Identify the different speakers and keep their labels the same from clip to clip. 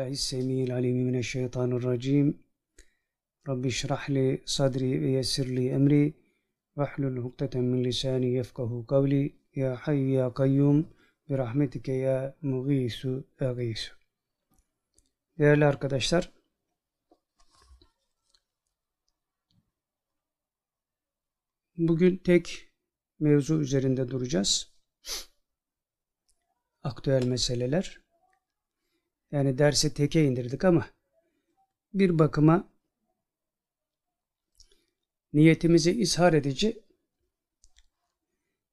Speaker 1: billahi semil alimi mineşşeytanirracim. Rabbi şrah li sadri ve yessir li emri ve hlul hukdeten min lisani yefkahu kavli ya hayy ya kayyum bi rahmetike ya mughisu aghisu. Değerli arkadaşlar, bugün tek mevzu üzerinde duracağız. Aktüel meseleler. Yani dersi teke indirdik ama bir bakıma niyetimizi ishar edici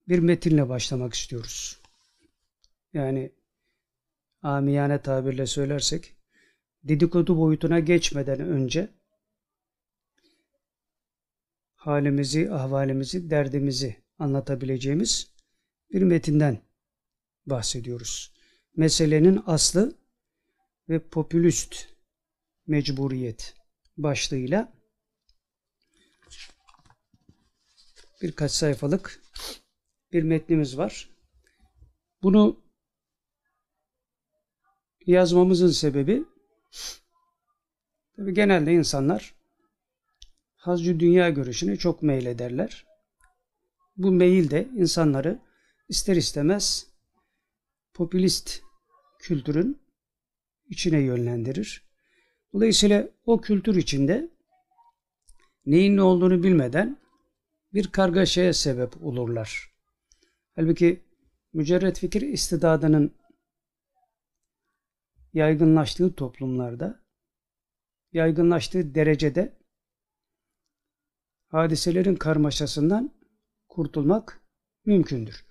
Speaker 1: bir metinle başlamak istiyoruz. Yani amiyane tabirle söylersek dedikodu boyutuna geçmeden önce halimizi, ahvalimizi, derdimizi anlatabileceğimiz bir metinden bahsediyoruz. Meselenin aslı ve popülist mecburiyet başlığıyla birkaç sayfalık bir metnimiz var. Bunu yazmamızın sebebi tabi genelde insanlar hazcı dünya görüşüne çok meylederler. Bu meyil de insanları ister istemez popülist kültürün içine yönlendirir. Dolayısıyla o kültür içinde neyin ne olduğunu bilmeden bir kargaşaya sebep olurlar. Halbuki mücerret fikir istidadının yaygınlaştığı toplumlarda, yaygınlaştığı derecede hadiselerin karmaşasından kurtulmak mümkündür.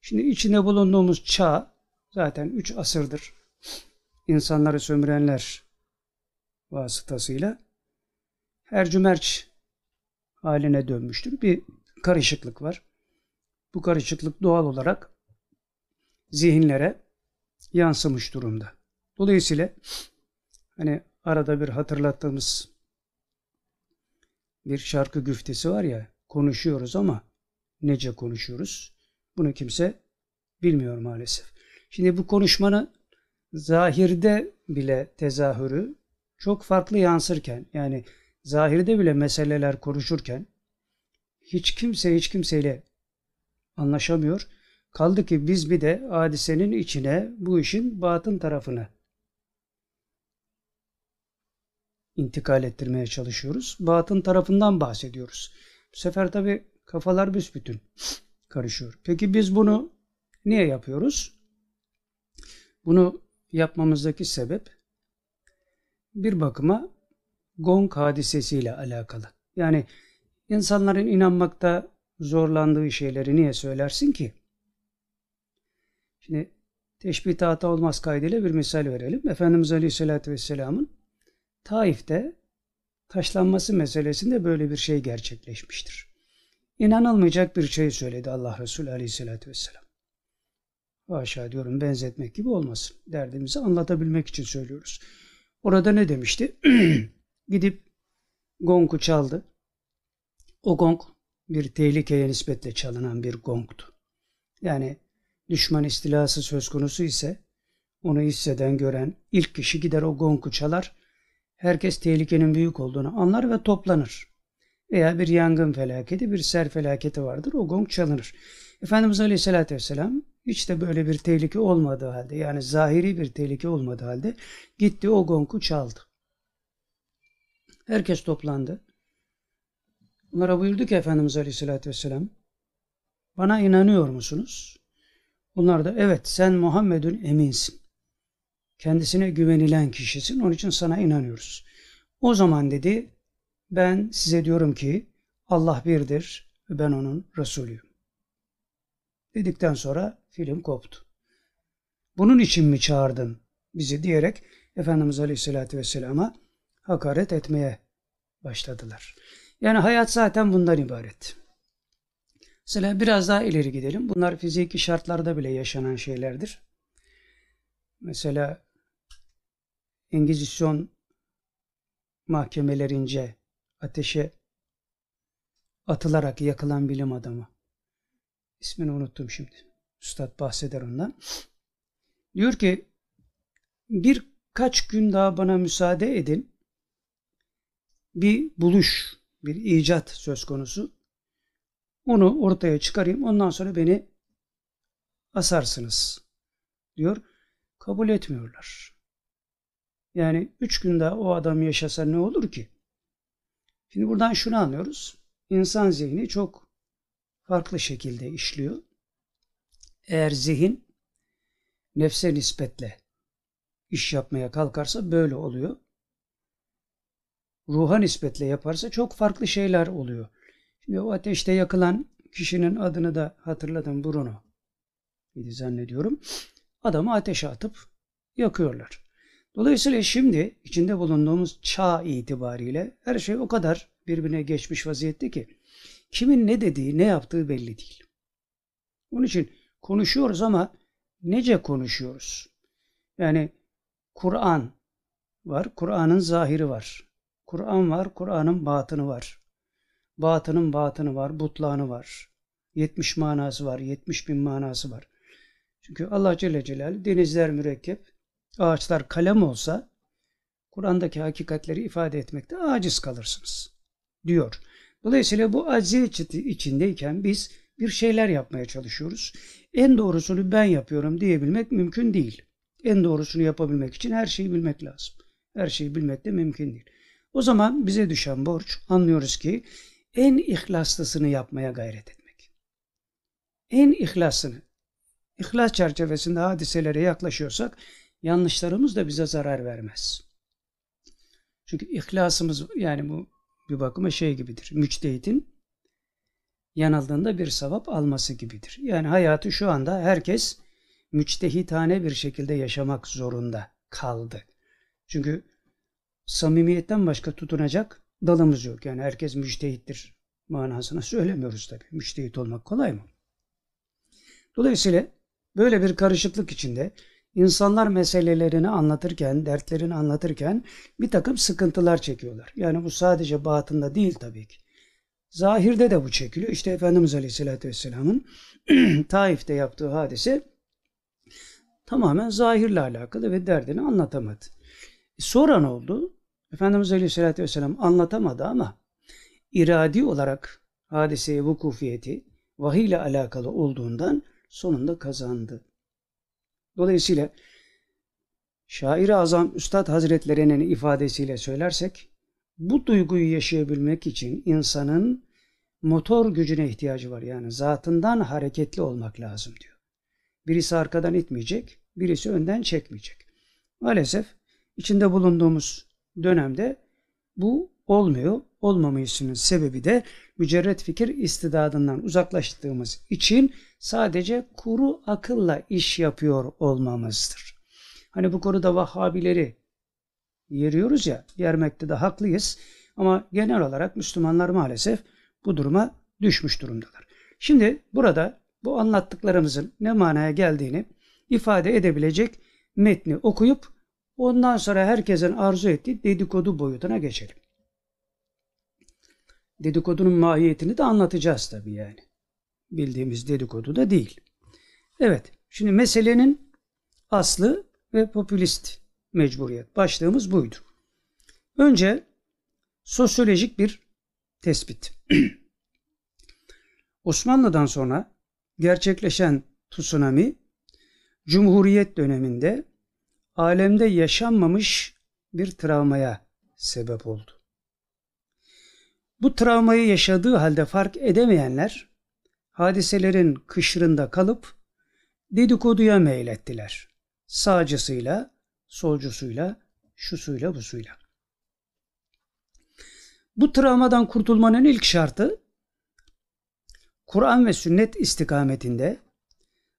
Speaker 1: Şimdi içinde bulunduğumuz çağ zaten 3 asırdır insanları sömürenler vasıtasıyla hercümerç haline dönmüştür. Bir karışıklık var. Bu karışıklık doğal olarak zihinlere yansımış durumda. Dolayısıyla hani arada bir hatırlattığımız bir şarkı güftesi var ya konuşuyoruz ama nece konuşuyoruz? Bunu kimse bilmiyor maalesef. Şimdi bu konuşmanın zahirde bile tezahürü çok farklı yansırken yani zahirde bile meseleler konuşurken hiç kimse hiç kimseyle anlaşamıyor. Kaldı ki biz bir de hadisenin içine bu işin batın tarafını intikal ettirmeye çalışıyoruz. Batın tarafından bahsediyoruz. Bu sefer tabi kafalar büsbütün karışıyor. Peki biz bunu niye yapıyoruz? Bunu yapmamızdaki sebep bir bakıma gong hadisesiyle alakalı. Yani insanların inanmakta zorlandığı şeyleri niye söylersin ki? Şimdi teşbih hata olmaz kaydıyla bir misal verelim. Efendimiz Aleyhisselatü Vesselam'ın Taif'te taşlanması meselesinde böyle bir şey gerçekleşmiştir. İnanılmayacak bir şey söyledi Allah Resulü Aleyhisselatü Vesselam. Haşa diyorum benzetmek gibi olmasın. Derdimizi anlatabilmek için söylüyoruz. Orada ne demişti? Gidip gongu çaldı. O gong bir tehlikeye nispetle çalınan bir gongtu. Yani düşman istilası söz konusu ise onu hisseden, gören ilk kişi gider o gongu çalar. Herkes tehlikenin büyük olduğunu anlar ve toplanır. Veya bir yangın felaketi, bir ser felaketi vardır. O gong çalınır. Efendimiz Aleyhisselatü Vesselam hiç de böyle bir tehlike olmadığı halde yani zahiri bir tehlike olmadığı halde gitti o gongu çaldı. Herkes toplandı. Onlara buyurdu ki Efendimiz Aleyhisselatü Vesselam bana inanıyor musunuz? Onlar da evet sen Muhammed'ün eminsin. Kendisine güvenilen kişisin. Onun için sana inanıyoruz. O zaman dedi ben size diyorum ki Allah birdir ve ben onun Resulüyüm. Dedikten sonra film koptu. Bunun için mi çağırdın bizi diyerek Efendimiz Aleyhisselatü Vesselam'a hakaret etmeye başladılar. Yani hayat zaten bundan ibaret. Mesela biraz daha ileri gidelim. Bunlar fiziki şartlarda bile yaşanan şeylerdir. Mesela Engizisyon mahkemelerince ateşe atılarak yakılan bilim adamı. İsmini unuttum şimdi. Üstad bahseder ondan. Diyor ki bir birkaç gün daha bana müsaade edin. Bir buluş, bir icat söz konusu. Onu ortaya çıkarayım. Ondan sonra beni asarsınız diyor. Kabul etmiyorlar. Yani üç gün daha o adam yaşasa ne olur ki? Şimdi buradan şunu anlıyoruz. İnsan zihni çok farklı şekilde işliyor. Eğer zihin nefse nispetle iş yapmaya kalkarsa böyle oluyor. Ruha nispetle yaparsa çok farklı şeyler oluyor. Şimdi o ateşte yakılan kişinin adını da hatırladım Bruno. idi zannediyorum. Adamı ateşe atıp yakıyorlar. Dolayısıyla şimdi içinde bulunduğumuz çağ itibariyle her şey o kadar birbirine geçmiş vaziyette ki kimin ne dediği, ne yaptığı belli değil. Onun için konuşuyoruz ama nece konuşuyoruz? Yani Kur'an var, Kur'an'ın zahiri var. Kur'an var, Kur'an'ın batını var. Batının batını var, butlanı var. 70 manası var, 70 bin manası var. Çünkü Allah Celle Celaluhu denizler mürekkep, ağaçlar kalem olsa Kur'an'daki hakikatleri ifade etmekte aciz kalırsınız diyor. Dolayısıyla bu aciz içindeyken biz bir şeyler yapmaya çalışıyoruz. En doğrusunu ben yapıyorum diyebilmek mümkün değil. En doğrusunu yapabilmek için her şeyi bilmek lazım. Her şeyi bilmek de mümkün değil. O zaman bize düşen borç anlıyoruz ki en ihlaslısını yapmaya gayret etmek. En ihlaslını. İhlas çerçevesinde hadiselere yaklaşıyorsak yanlışlarımız da bize zarar vermez. Çünkü ihlasımız yani bu bir bakıma şey gibidir. Müçtehitin yanıldığında bir sevap alması gibidir. Yani hayatı şu anda herkes müçtehitane bir şekilde yaşamak zorunda kaldı. Çünkü samimiyetten başka tutunacak dalımız yok. Yani herkes müçtehittir manasına söylemiyoruz tabii. Müçtehit olmak kolay mı? Dolayısıyla böyle bir karışıklık içinde insanlar meselelerini anlatırken, dertlerini anlatırken bir takım sıkıntılar çekiyorlar. Yani bu sadece batında değil tabii ki. Zahirde de bu çekiliyor. İşte Efendimiz Aleyhisselatü Vesselam'ın Taif'te yaptığı hadise tamamen zahirle alakalı ve derdini anlatamadı. E sonra ne oldu? Efendimiz Aleyhisselatü Vesselam anlatamadı ama iradi olarak hadiseye vukufiyeti vahiy ile alakalı olduğundan sonunda kazandı. Dolayısıyla şair-i azam Üstad Hazretlerinin ifadesiyle söylersek bu duyguyu yaşayabilmek için insanın motor gücüne ihtiyacı var. Yani zatından hareketli olmak lazım diyor. Birisi arkadan itmeyecek, birisi önden çekmeyecek. Maalesef içinde bulunduğumuz dönemde bu olmuyor. Olmamayışının sebebi de mücerret fikir istidadından uzaklaştığımız için sadece kuru akılla iş yapıyor olmamızdır. Hani bu konuda Vahhabileri yeriyoruz ya, yermekte de haklıyız. Ama genel olarak Müslümanlar maalesef bu duruma düşmüş durumdalar. Şimdi burada bu anlattıklarımızın ne manaya geldiğini ifade edebilecek metni okuyup ondan sonra herkesin arzu ettiği dedikodu boyutuna geçelim. Dedikodunun mahiyetini de anlatacağız tabii yani. Bildiğimiz dedikodu da değil. Evet, şimdi meselenin aslı ve popülist mecburiyet. Başlığımız buydu. Önce sosyolojik bir tespit. Osmanlı'dan sonra gerçekleşen tsunami Cumhuriyet döneminde alemde yaşanmamış bir travmaya sebep oldu. Bu travmayı yaşadığı halde fark edemeyenler hadiselerin kışırında kalıp dedikoduya meylettiler. Sağcısıyla, solcusuyla, şusuyla, busuyla. Bu travmadan kurtulmanın ilk şartı Kur'an ve sünnet istikametinde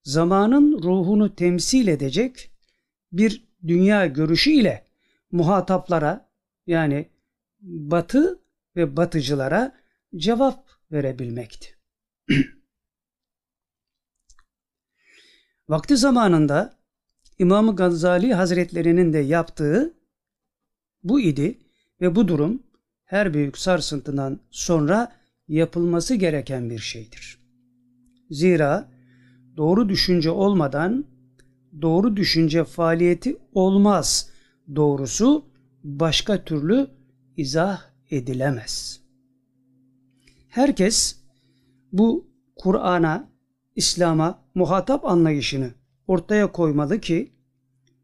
Speaker 1: zamanın ruhunu temsil edecek bir dünya görüşü ile muhataplara yani batı ve batıcılara cevap verebilmekti. Vakti zamanında İmam Gazali Hazretlerinin de yaptığı bu idi ve bu durum her büyük sarsıntıdan sonra yapılması gereken bir şeydir. Zira doğru düşünce olmadan doğru düşünce faaliyeti olmaz. doğrusu başka türlü izah edilemez. Herkes bu Kur'an'a, İslam'a muhatap anlayışını ortaya koymalı ki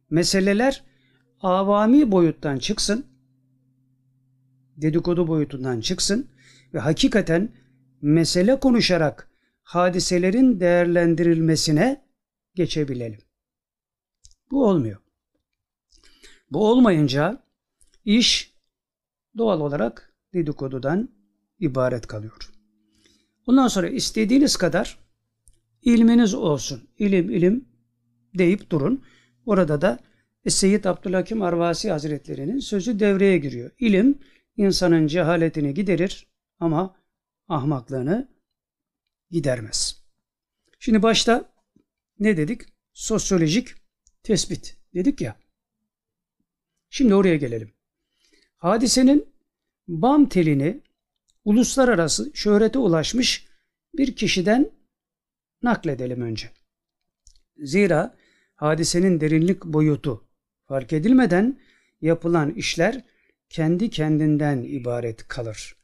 Speaker 1: meseleler avami boyuttan çıksın, dedikodu boyutundan çıksın ve hakikaten mesele konuşarak hadiselerin değerlendirilmesine geçebilelim. Bu olmuyor. Bu olmayınca iş doğal olarak dedikodudan ibaret kalıyor. Bundan sonra istediğiniz kadar ilminiz olsun. İlim ilim deyip durun. Orada da Seyyid Abdülhakim Arvasi Hazretleri'nin sözü devreye giriyor. İlim insanın cehaletini giderir ama ahmaklığını gidermez. Şimdi başta ne dedik? Sosyolojik tespit dedik ya. Şimdi oraya gelelim. Hadisenin bam telini uluslararası şöhrete ulaşmış bir kişiden nakledelim önce. Zira hadisenin derinlik boyutu fark edilmeden yapılan işler kendi kendinden ibaret kalır.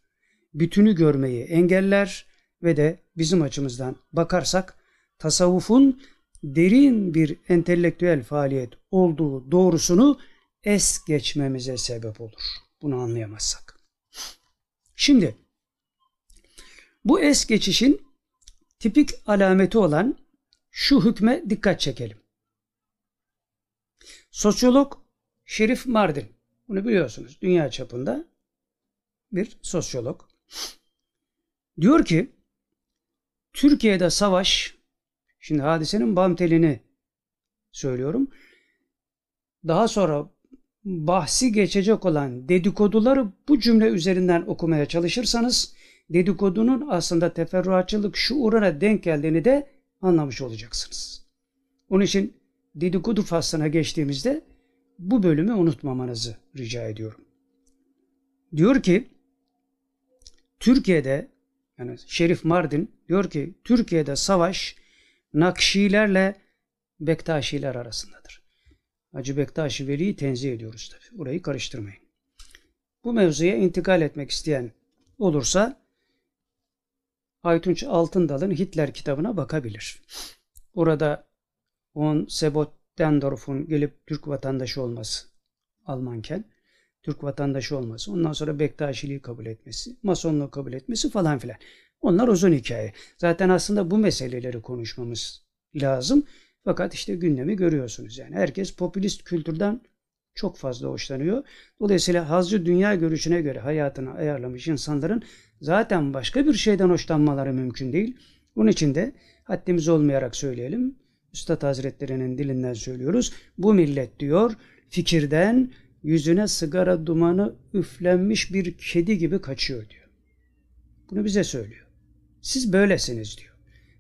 Speaker 1: Bütünü görmeyi engeller ve de bizim açımızdan bakarsak tasavvufun derin bir entelektüel faaliyet olduğu doğrusunu es geçmemize sebep olur. Bunu anlayamazsak. Şimdi bu es geçişin tipik alameti olan şu hükme dikkat çekelim. Sosyolog Şerif Mardin, bunu biliyorsunuz dünya çapında bir sosyolog. Diyor ki Türkiye'de savaş, şimdi hadisenin bam telini söylüyorum. Daha sonra bahsi geçecek olan dedikoduları bu cümle üzerinden okumaya çalışırsanız dedikodunun aslında teferruatçılık şuuruna denk geldiğini de anlamış olacaksınız. Onun için dedikodu faslına geçtiğimizde bu bölümü unutmamanızı rica ediyorum. Diyor ki Türkiye'de yani Şerif Mardin diyor ki Türkiye'de savaş Nakşilerle Bektaşiler arasındadır. Hacı Bektaşi Veli'yi tenzih ediyoruz tabi. Orayı karıştırmayın. Bu mevzuya intikal etmek isteyen olursa Aytunç Altındal'ın Hitler kitabına bakabilir. Orada on Sebot Dendorf'un gelip Türk vatandaşı olması Almanken Türk vatandaşı olması, ondan sonra Bektaşiliği kabul etmesi, Masonluğu kabul etmesi falan filan. Onlar uzun hikaye. Zaten aslında bu meseleleri konuşmamız lazım. Fakat işte gündemi görüyorsunuz. Yani herkes popülist kültürden çok fazla hoşlanıyor. Dolayısıyla hazcı dünya görüşüne göre hayatını ayarlamış insanların zaten başka bir şeyden hoşlanmaları mümkün değil. Bunun için de haddimiz olmayarak söyleyelim. Üstad Hazretleri'nin dilinden söylüyoruz. Bu millet diyor fikirden yüzüne sigara dumanı üflenmiş bir kedi gibi kaçıyor diyor. Bunu bize söylüyor. Siz böylesiniz diyor.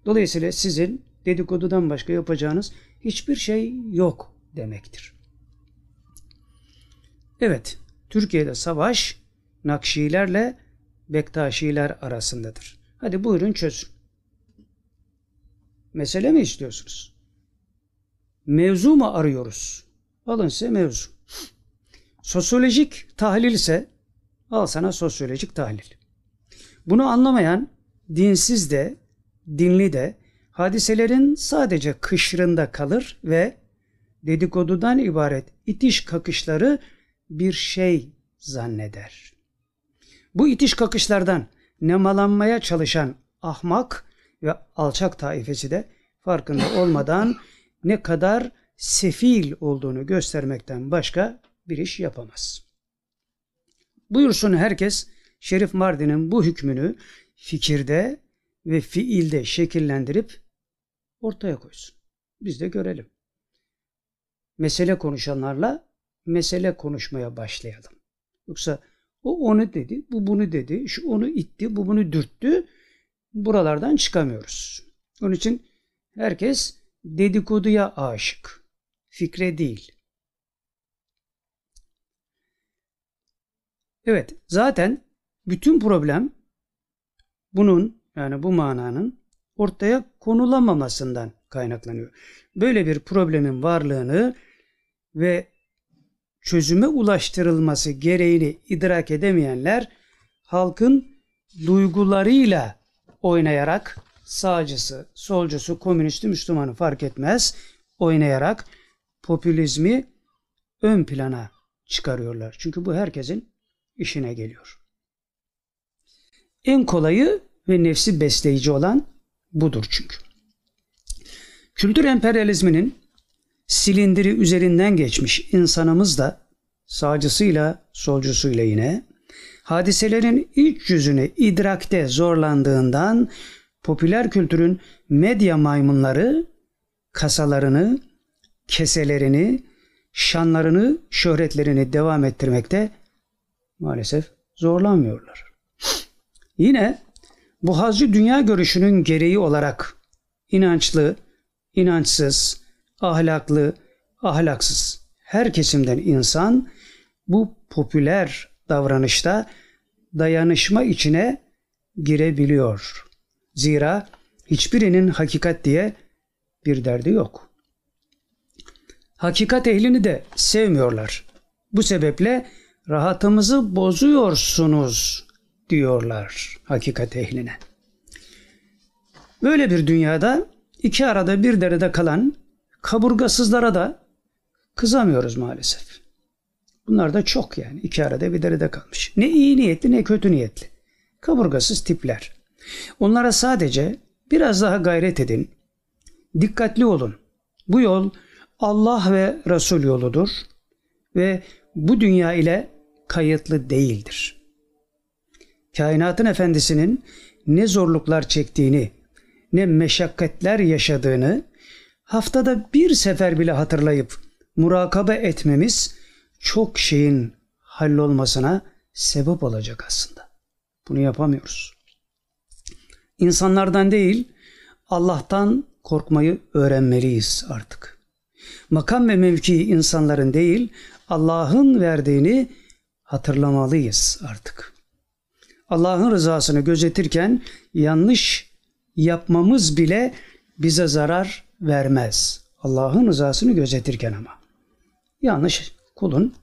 Speaker 1: Dolayısıyla sizin dedikodudan başka yapacağınız hiçbir şey yok demektir. Evet, Türkiye'de savaş Nakşilerle Bektaşiler arasındadır. Hadi buyurun çözün. Mesele mi istiyorsunuz? Mevzu mu arıyoruz? Alın size mevzu. Sosyolojik tahlil ise al sana sosyolojik tahlil. Bunu anlamayan dinsiz de dinli de hadiselerin sadece kışrında kalır ve dedikodudan ibaret itiş kakışları bir şey zanneder. Bu itiş kakışlardan nemalanmaya çalışan ahmak ve alçak taifesi de farkında olmadan ne kadar sefil olduğunu göstermekten başka bir iş yapamaz. Buyursun herkes Şerif Mardin'in bu hükmünü fikirde ve fiilde şekillendirip ortaya koysun. Biz de görelim. Mesele konuşanlarla mesele konuşmaya başlayalım. Yoksa o onu dedi, bu bunu dedi, şu onu itti, bu bunu dürttü. Buralardan çıkamıyoruz. Onun için herkes dedikoduya aşık. Fikre değil. Evet, zaten bütün problem bunun yani bu mananın ortaya konulamamasından kaynaklanıyor. Böyle bir problemin varlığını ve çözüme ulaştırılması gereğini idrak edemeyenler halkın duygularıyla oynayarak sağcısı, solcusu, komünisti, Müslümanı fark etmez oynayarak popülizmi ön plana çıkarıyorlar. Çünkü bu herkesin işine geliyor. En kolayı ve nefsi besleyici olan budur çünkü. Kültür emperyalizminin silindiri üzerinden geçmiş insanımız da sağcısıyla solcusuyla yine hadiselerin iç yüzünü idrakte zorlandığından popüler kültürün medya maymunları kasalarını, keselerini, şanlarını, şöhretlerini devam ettirmekte maalesef zorlanmıyorlar. Yine bu hazcı dünya görüşünün gereği olarak inançlı, inançsız, ahlaklı, ahlaksız her kesimden insan bu popüler davranışta dayanışma içine girebiliyor. Zira hiçbirinin hakikat diye bir derdi yok. Hakikat ehlini de sevmiyorlar. Bu sebeple rahatımızı bozuyorsunuz diyorlar hakikat ehline. Böyle bir dünyada iki arada bir derede kalan kaburgasızlara da kızamıyoruz maalesef. Bunlar da çok yani iki arada bir derede kalmış. Ne iyi niyetli ne kötü niyetli. Kaburgasız tipler. Onlara sadece biraz daha gayret edin. Dikkatli olun. Bu yol Allah ve Resul yoludur ve bu dünya ile kayıtlı değildir. Kainatın efendisinin ne zorluklar çektiğini, ne meşakkatler yaşadığını haftada bir sefer bile hatırlayıp murakabe etmemiz çok şeyin hallolmasına sebep olacak aslında. Bunu yapamıyoruz. İnsanlardan değil, Allah'tan korkmayı öğrenmeliyiz artık. Makam ve mevki insanların değil, Allah'ın verdiğini hatırlamalıyız artık. Allah'ın rızasını gözetirken yanlış yapmamız bile bize zarar vermez. Allah'ın rızasını gözetirken ama. Yanlış kulun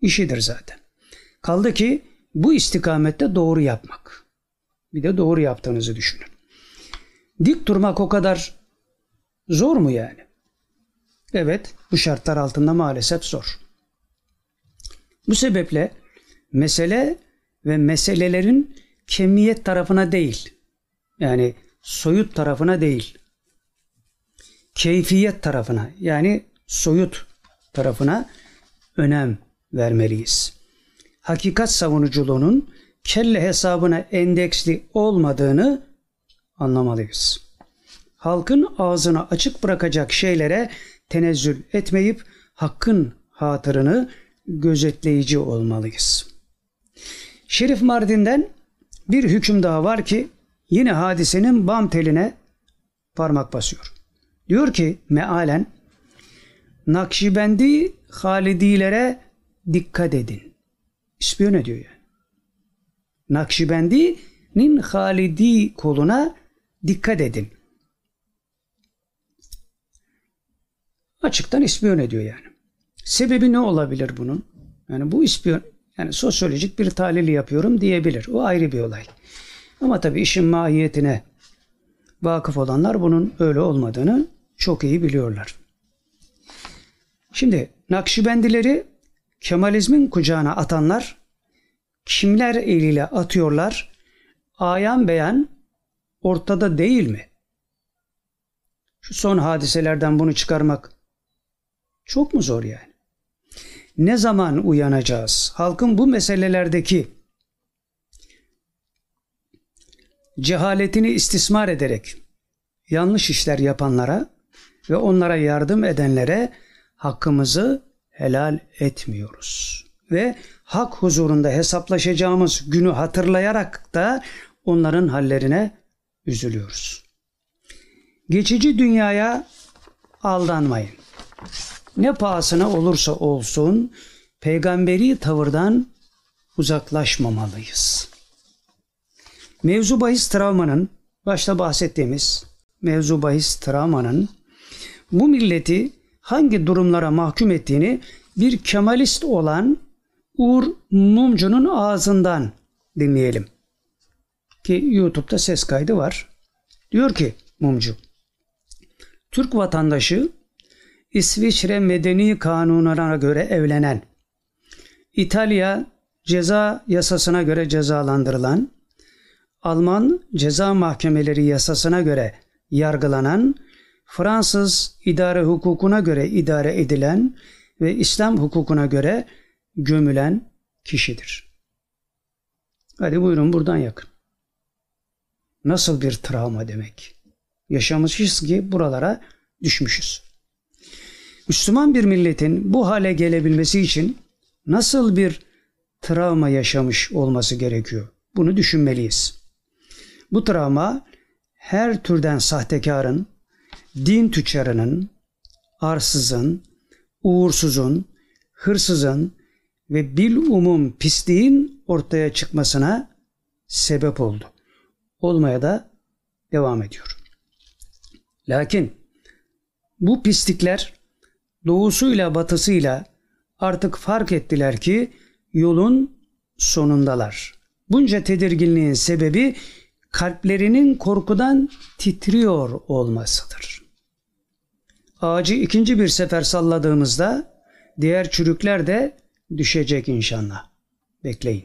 Speaker 1: işidir zaten. Kaldı ki bu istikamette doğru yapmak. Bir de doğru yaptığınızı düşünün. Dik durmak o kadar zor mu yani? Evet, bu şartlar altında maalesef zor. Bu sebeple mesele ve meselelerin kemiyet tarafına değil, yani soyut tarafına değil, keyfiyet tarafına yani soyut tarafına önem vermeliyiz. Hakikat savunuculuğunun kelle hesabına endeksli olmadığını anlamalıyız. Halkın ağzını açık bırakacak şeylere tenezzül etmeyip hakkın hatırını gözetleyici olmalıyız. Şerif Mardin'den bir hüküm daha var ki yine hadisenin bam teline parmak basıyor. Diyor ki mealen Nakşibendi Halidilere dikkat edin. İspiyon ediyor yani. Nakşibendi'nin Halidi koluna dikkat edin. Açıktan ispiyon ediyor yani. Sebebi ne olabilir bunun? Yani bu ispiyon yani sosyolojik bir tahlili yapıyorum diyebilir. O ayrı bir olay. Ama tabii işin mahiyetine vakıf olanlar bunun öyle olmadığını çok iyi biliyorlar. Şimdi Nakşibendileri Kemalizmin kucağına atanlar kimler eliyle atıyorlar? Ayan beyan ortada değil mi? Şu son hadiselerden bunu çıkarmak çok mu zor yani? Ne zaman uyanacağız? Halkın bu meselelerdeki cehaletini istismar ederek yanlış işler yapanlara ve onlara yardım edenlere hakkımızı helal etmiyoruz. Ve hak huzurunda hesaplaşacağımız günü hatırlayarak da onların hallerine üzülüyoruz. Geçici dünyaya aldanmayın. Ne pahasına olursa olsun peygamberi tavırdan uzaklaşmamalıyız. Mevzu bahis travmanın, başta bahsettiğimiz mevzu bahis travmanın bu milleti hangi durumlara mahkum ettiğini bir Kemalist olan Uğur Mumcu'nun ağzından dinleyelim. Ki YouTube'da ses kaydı var. Diyor ki Mumcu, Türk vatandaşı İsviçre Medeni Kanunu'na göre evlenen, İtalya ceza yasasına göre cezalandırılan, Alman ceza mahkemeleri yasasına göre yargılanan, Fransız idare hukukuna göre idare edilen ve İslam hukukuna göre gömülen kişidir. Hadi buyurun buradan yakın. Nasıl bir travma demek? Yaşamışız ki buralara düşmüşüz. Müslüman bir milletin bu hale gelebilmesi için nasıl bir travma yaşamış olması gerekiyor? Bunu düşünmeliyiz. Bu travma her türden sahtekarın, din tüccarının, arsızın, uğursuzun, hırsızın ve bil umum pisliğin ortaya çıkmasına sebep oldu. Olmaya da devam ediyor. Lakin bu pislikler doğusuyla batısıyla artık fark ettiler ki yolun sonundalar. Bunca tedirginliğin sebebi kalplerinin korkudan titriyor olmasıdır. Ağacı ikinci bir sefer salladığımızda diğer çürükler de düşecek inşallah. Bekleyin.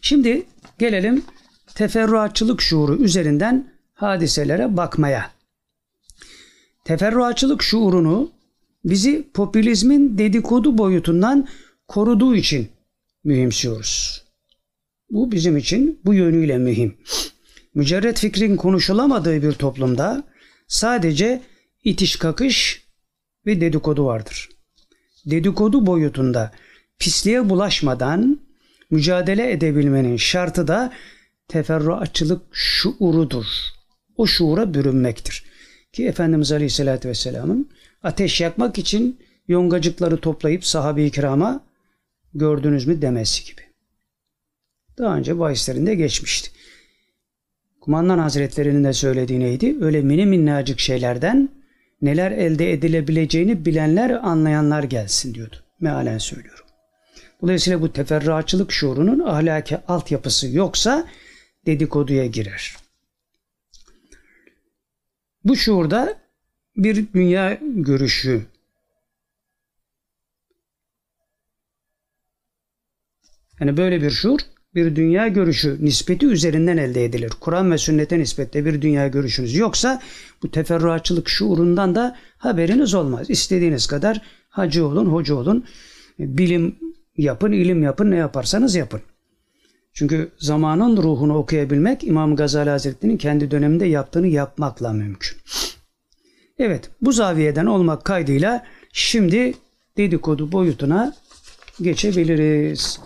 Speaker 1: Şimdi gelelim teferruatçılık şuuru üzerinden hadiselere bakmaya. Teferruatçılık şuurunu bizi popülizmin dedikodu boyutundan koruduğu için mühimsiyoruz. Bu bizim için bu yönüyle mühim. Mücerret fikrin konuşulamadığı bir toplumda sadece itiş kakış ve dedikodu vardır. Dedikodu boyutunda pisliğe bulaşmadan mücadele edebilmenin şartı da teferruatçılık şuurudur. O şuura bürünmektir. Ki Efendimiz Aleyhisselatü Vesselam'ın ateş yakmak için yongacıkları toplayıp sahabe-i kirama gördünüz mü demesi gibi. Daha önce bahislerinde geçmişti. Kumandan Hazretleri'nin de söylediği neydi? Öyle mini minnacık şeylerden neler elde edilebileceğini bilenler, anlayanlar gelsin diyordu. Mealen söylüyorum. Dolayısıyla bu teferruatçılık şuurunun ahlaki altyapısı yoksa dedikoduya girer. Bu şuurda bir dünya görüşü yani böyle bir şuur bir dünya görüşü nispeti üzerinden elde edilir. Kur'an ve sünnete nispetle bir dünya görüşünüz yoksa bu teferruatçılık şuurundan da haberiniz olmaz. İstediğiniz kadar hacı olun, hoca olun, bilim yapın, ilim yapın, ne yaparsanız yapın. Çünkü zamanın ruhunu okuyabilmek İmam Gazali Hazretleri'nin kendi döneminde yaptığını yapmakla mümkün. Evet bu zaviyeden olmak kaydıyla şimdi dedikodu boyutuna geçebiliriz.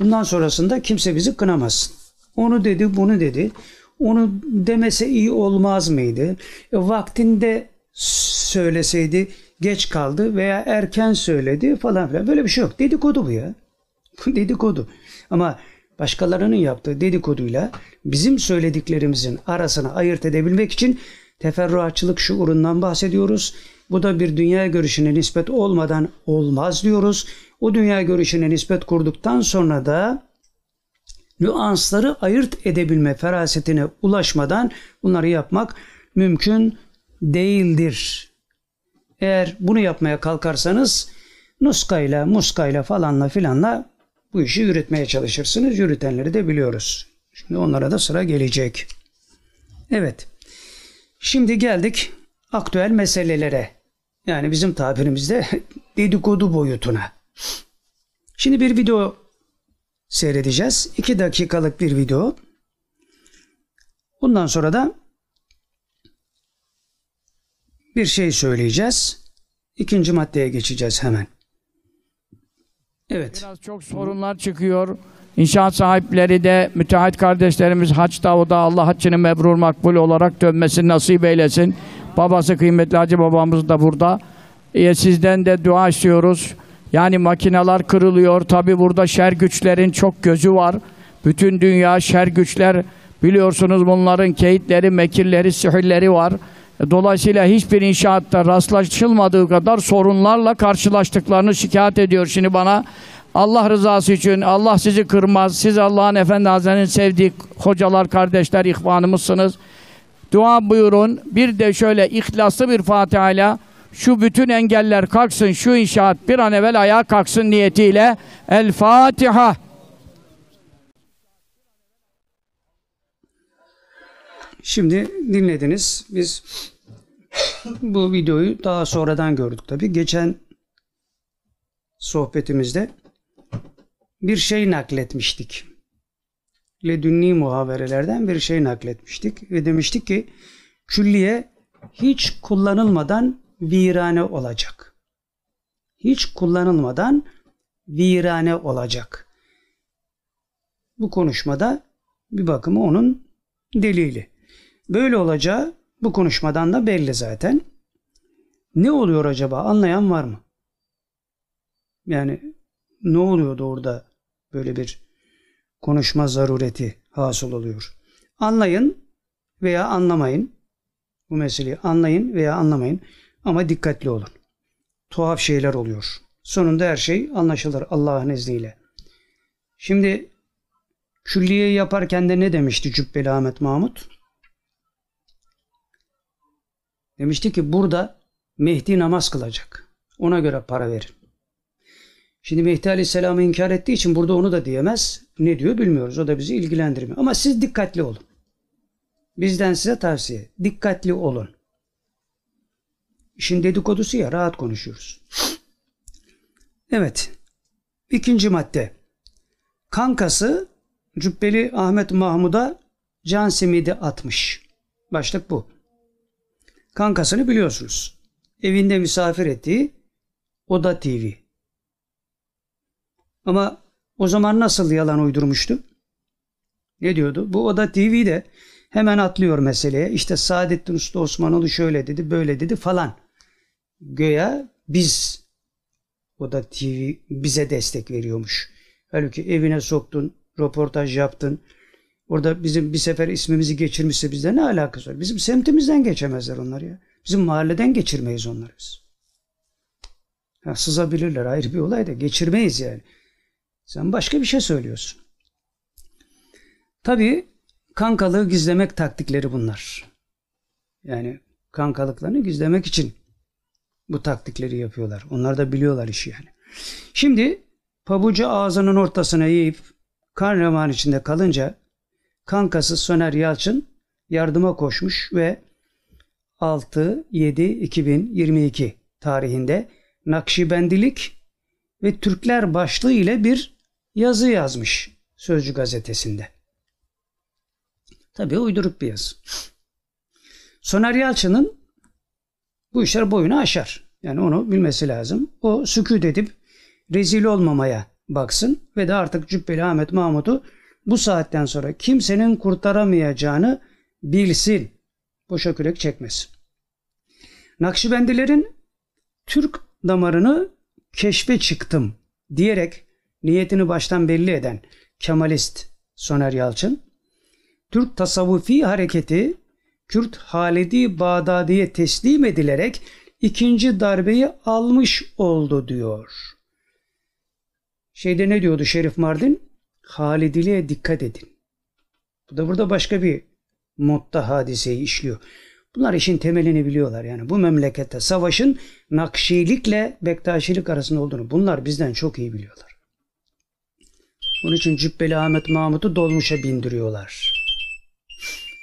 Speaker 1: Bundan sonrasında kimse bizi kınamasın. Onu dedi, bunu dedi. Onu demese iyi olmaz mıydı? E, vaktinde söyleseydi geç kaldı veya erken söyledi falan filan. Böyle bir şey yok. Dedikodu bu ya. Dedikodu. Ama başkalarının yaptığı dedikoduyla bizim söylediklerimizin arasını ayırt edebilmek için teferruatçılık şuurundan bahsediyoruz. Bu da bir dünya görüşüne nispet olmadan olmaz diyoruz. O dünya görüşüne nispet kurduktan sonra da nüansları ayırt edebilme ferasetine ulaşmadan bunları yapmak mümkün değildir. Eğer bunu yapmaya kalkarsanız nuskayla, muskayla falanla filanla bu işi yürütmeye çalışırsınız. Yürütenleri de biliyoruz. Şimdi onlara da sıra gelecek. Evet. Şimdi geldik aktüel meselelere. Yani bizim tabirimizde dedikodu boyutuna. Şimdi bir video seyredeceğiz. 2 dakikalık bir video. Bundan sonra da bir şey söyleyeceğiz. İkinci maddeye geçeceğiz hemen. Evet.
Speaker 2: Biraz çok sorunlar çıkıyor. İnşaat sahipleri de müteahhit kardeşlerimiz haçta o Allah haccını mebrur makbul olarak dönmesini nasip eylesin. Babası kıymetli Hacı babamız da burada. E, sizden de dua istiyoruz. Yani makineler kırılıyor. Tabi burada şer güçlerin çok gözü var. Bütün dünya şer güçler biliyorsunuz bunların keyitleri, mekirleri, sihirleri var. Dolayısıyla hiçbir inşaatta rastlaşılmadığı kadar sorunlarla karşılaştıklarını şikayet ediyor şimdi bana. Allah rızası için Allah sizi kırmaz. Siz Allah'ın Efendi Hazretleri'nin sevdiği hocalar, kardeşler, ihvanımızsınız. Dua buyurun. Bir de şöyle ihlaslı bir Fatiha ile şu bütün engeller kalksın, şu inşaat bir an evvel ayağa kalksın niyetiyle. El Fatiha.
Speaker 1: Şimdi dinlediniz. Biz bu videoyu daha sonradan gördük tabi. Geçen sohbetimizde bir şey nakletmiştik. Ledünni muhaberelerden bir şey nakletmiştik ve demiştik ki külliye hiç kullanılmadan virane olacak. Hiç kullanılmadan virane olacak. Bu konuşmada bir bakıma onun delili. Böyle olacağı bu konuşmadan da belli zaten. Ne oluyor acaba? Anlayan var mı? Yani ne oluyordu orada böyle bir konuşma zarureti hasıl oluyor. Anlayın veya anlamayın. Bu meseleyi anlayın veya anlamayın ama dikkatli olun. Tuhaf şeyler oluyor. Sonunda her şey anlaşılır Allah'ın izniyle. Şimdi külliye yaparken de ne demişti Cübbeli Ahmet Mahmut? Demişti ki burada Mehdi namaz kılacak. Ona göre para verin. Şimdi Mehdi Aleyhisselam'ı inkar ettiği için burada onu da diyemez. Ne diyor bilmiyoruz. O da bizi ilgilendirmiyor. Ama siz dikkatli olun. Bizden size tavsiye. Dikkatli olun. İşin dedikodusu ya rahat konuşuyoruz. Evet. İkinci madde. Kankası Cübbeli Ahmet Mahmud'a can simidi atmış. Başlık bu. Kankasını biliyorsunuz. Evinde misafir ettiği Oda TV. Ama o zaman nasıl yalan uydurmuştu? Ne diyordu? Bu Oda TV'de hemen atlıyor meseleye. İşte Saadettin Usta Osmanoğlu şöyle dedi, böyle dedi falan. Göya biz Oda TV bize destek veriyormuş. Halbuki evine soktun, röportaj yaptın. Orada bizim bir sefer ismimizi geçirmişse bizde ne alakası var? Bizim semtimizden geçemezler onlar ya. Bizim mahalleden geçirmeyiz onları biz. Ha, sızabilirler ayrı bir olay da geçirmeyiz yani. Sen başka bir şey söylüyorsun. Tabii kankalığı gizlemek taktikleri bunlar. Yani kankalıklarını gizlemek için bu taktikleri yapıyorlar. Onlar da biliyorlar işi yani. Şimdi pabucu ağzının ortasına yiyip kan revan içinde kalınca kankası Soner Yalçın yardıma koşmuş ve 6-7-2022 tarihinde Nakşibendilik ve Türkler başlığı ile bir yazı yazmış Sözcü gazetesinde. Tabii uydurup bir yazı. Soner Yalçın'ın bu işler boyunu aşar. Yani onu bilmesi lazım. O sükut edip rezil olmamaya baksın ve de artık Cübbeli Ahmet Mahmut'u bu saatten sonra kimsenin kurtaramayacağını bilsin. Boşa kürek çekmesin. Nakşibendilerin Türk damarını keşfe çıktım diyerek niyetini baştan belli eden Kemalist Soner Yalçın, Türk tasavvufi hareketi Kürt Halidi Bağdadi'ye teslim edilerek ikinci darbeyi almış oldu diyor. Şeyde ne diyordu Şerif Mardin? Halidiliğe dikkat edin. Bu da burada başka bir modda hadiseyi işliyor. Bunlar işin temelini biliyorlar. Yani bu memlekette savaşın Nakşilikle Bektaşilik arasında olduğunu bunlar bizden çok iyi biliyorlar. Onun için Cübbeli Ahmet Mahmut'u dolmuşa bindiriyorlar.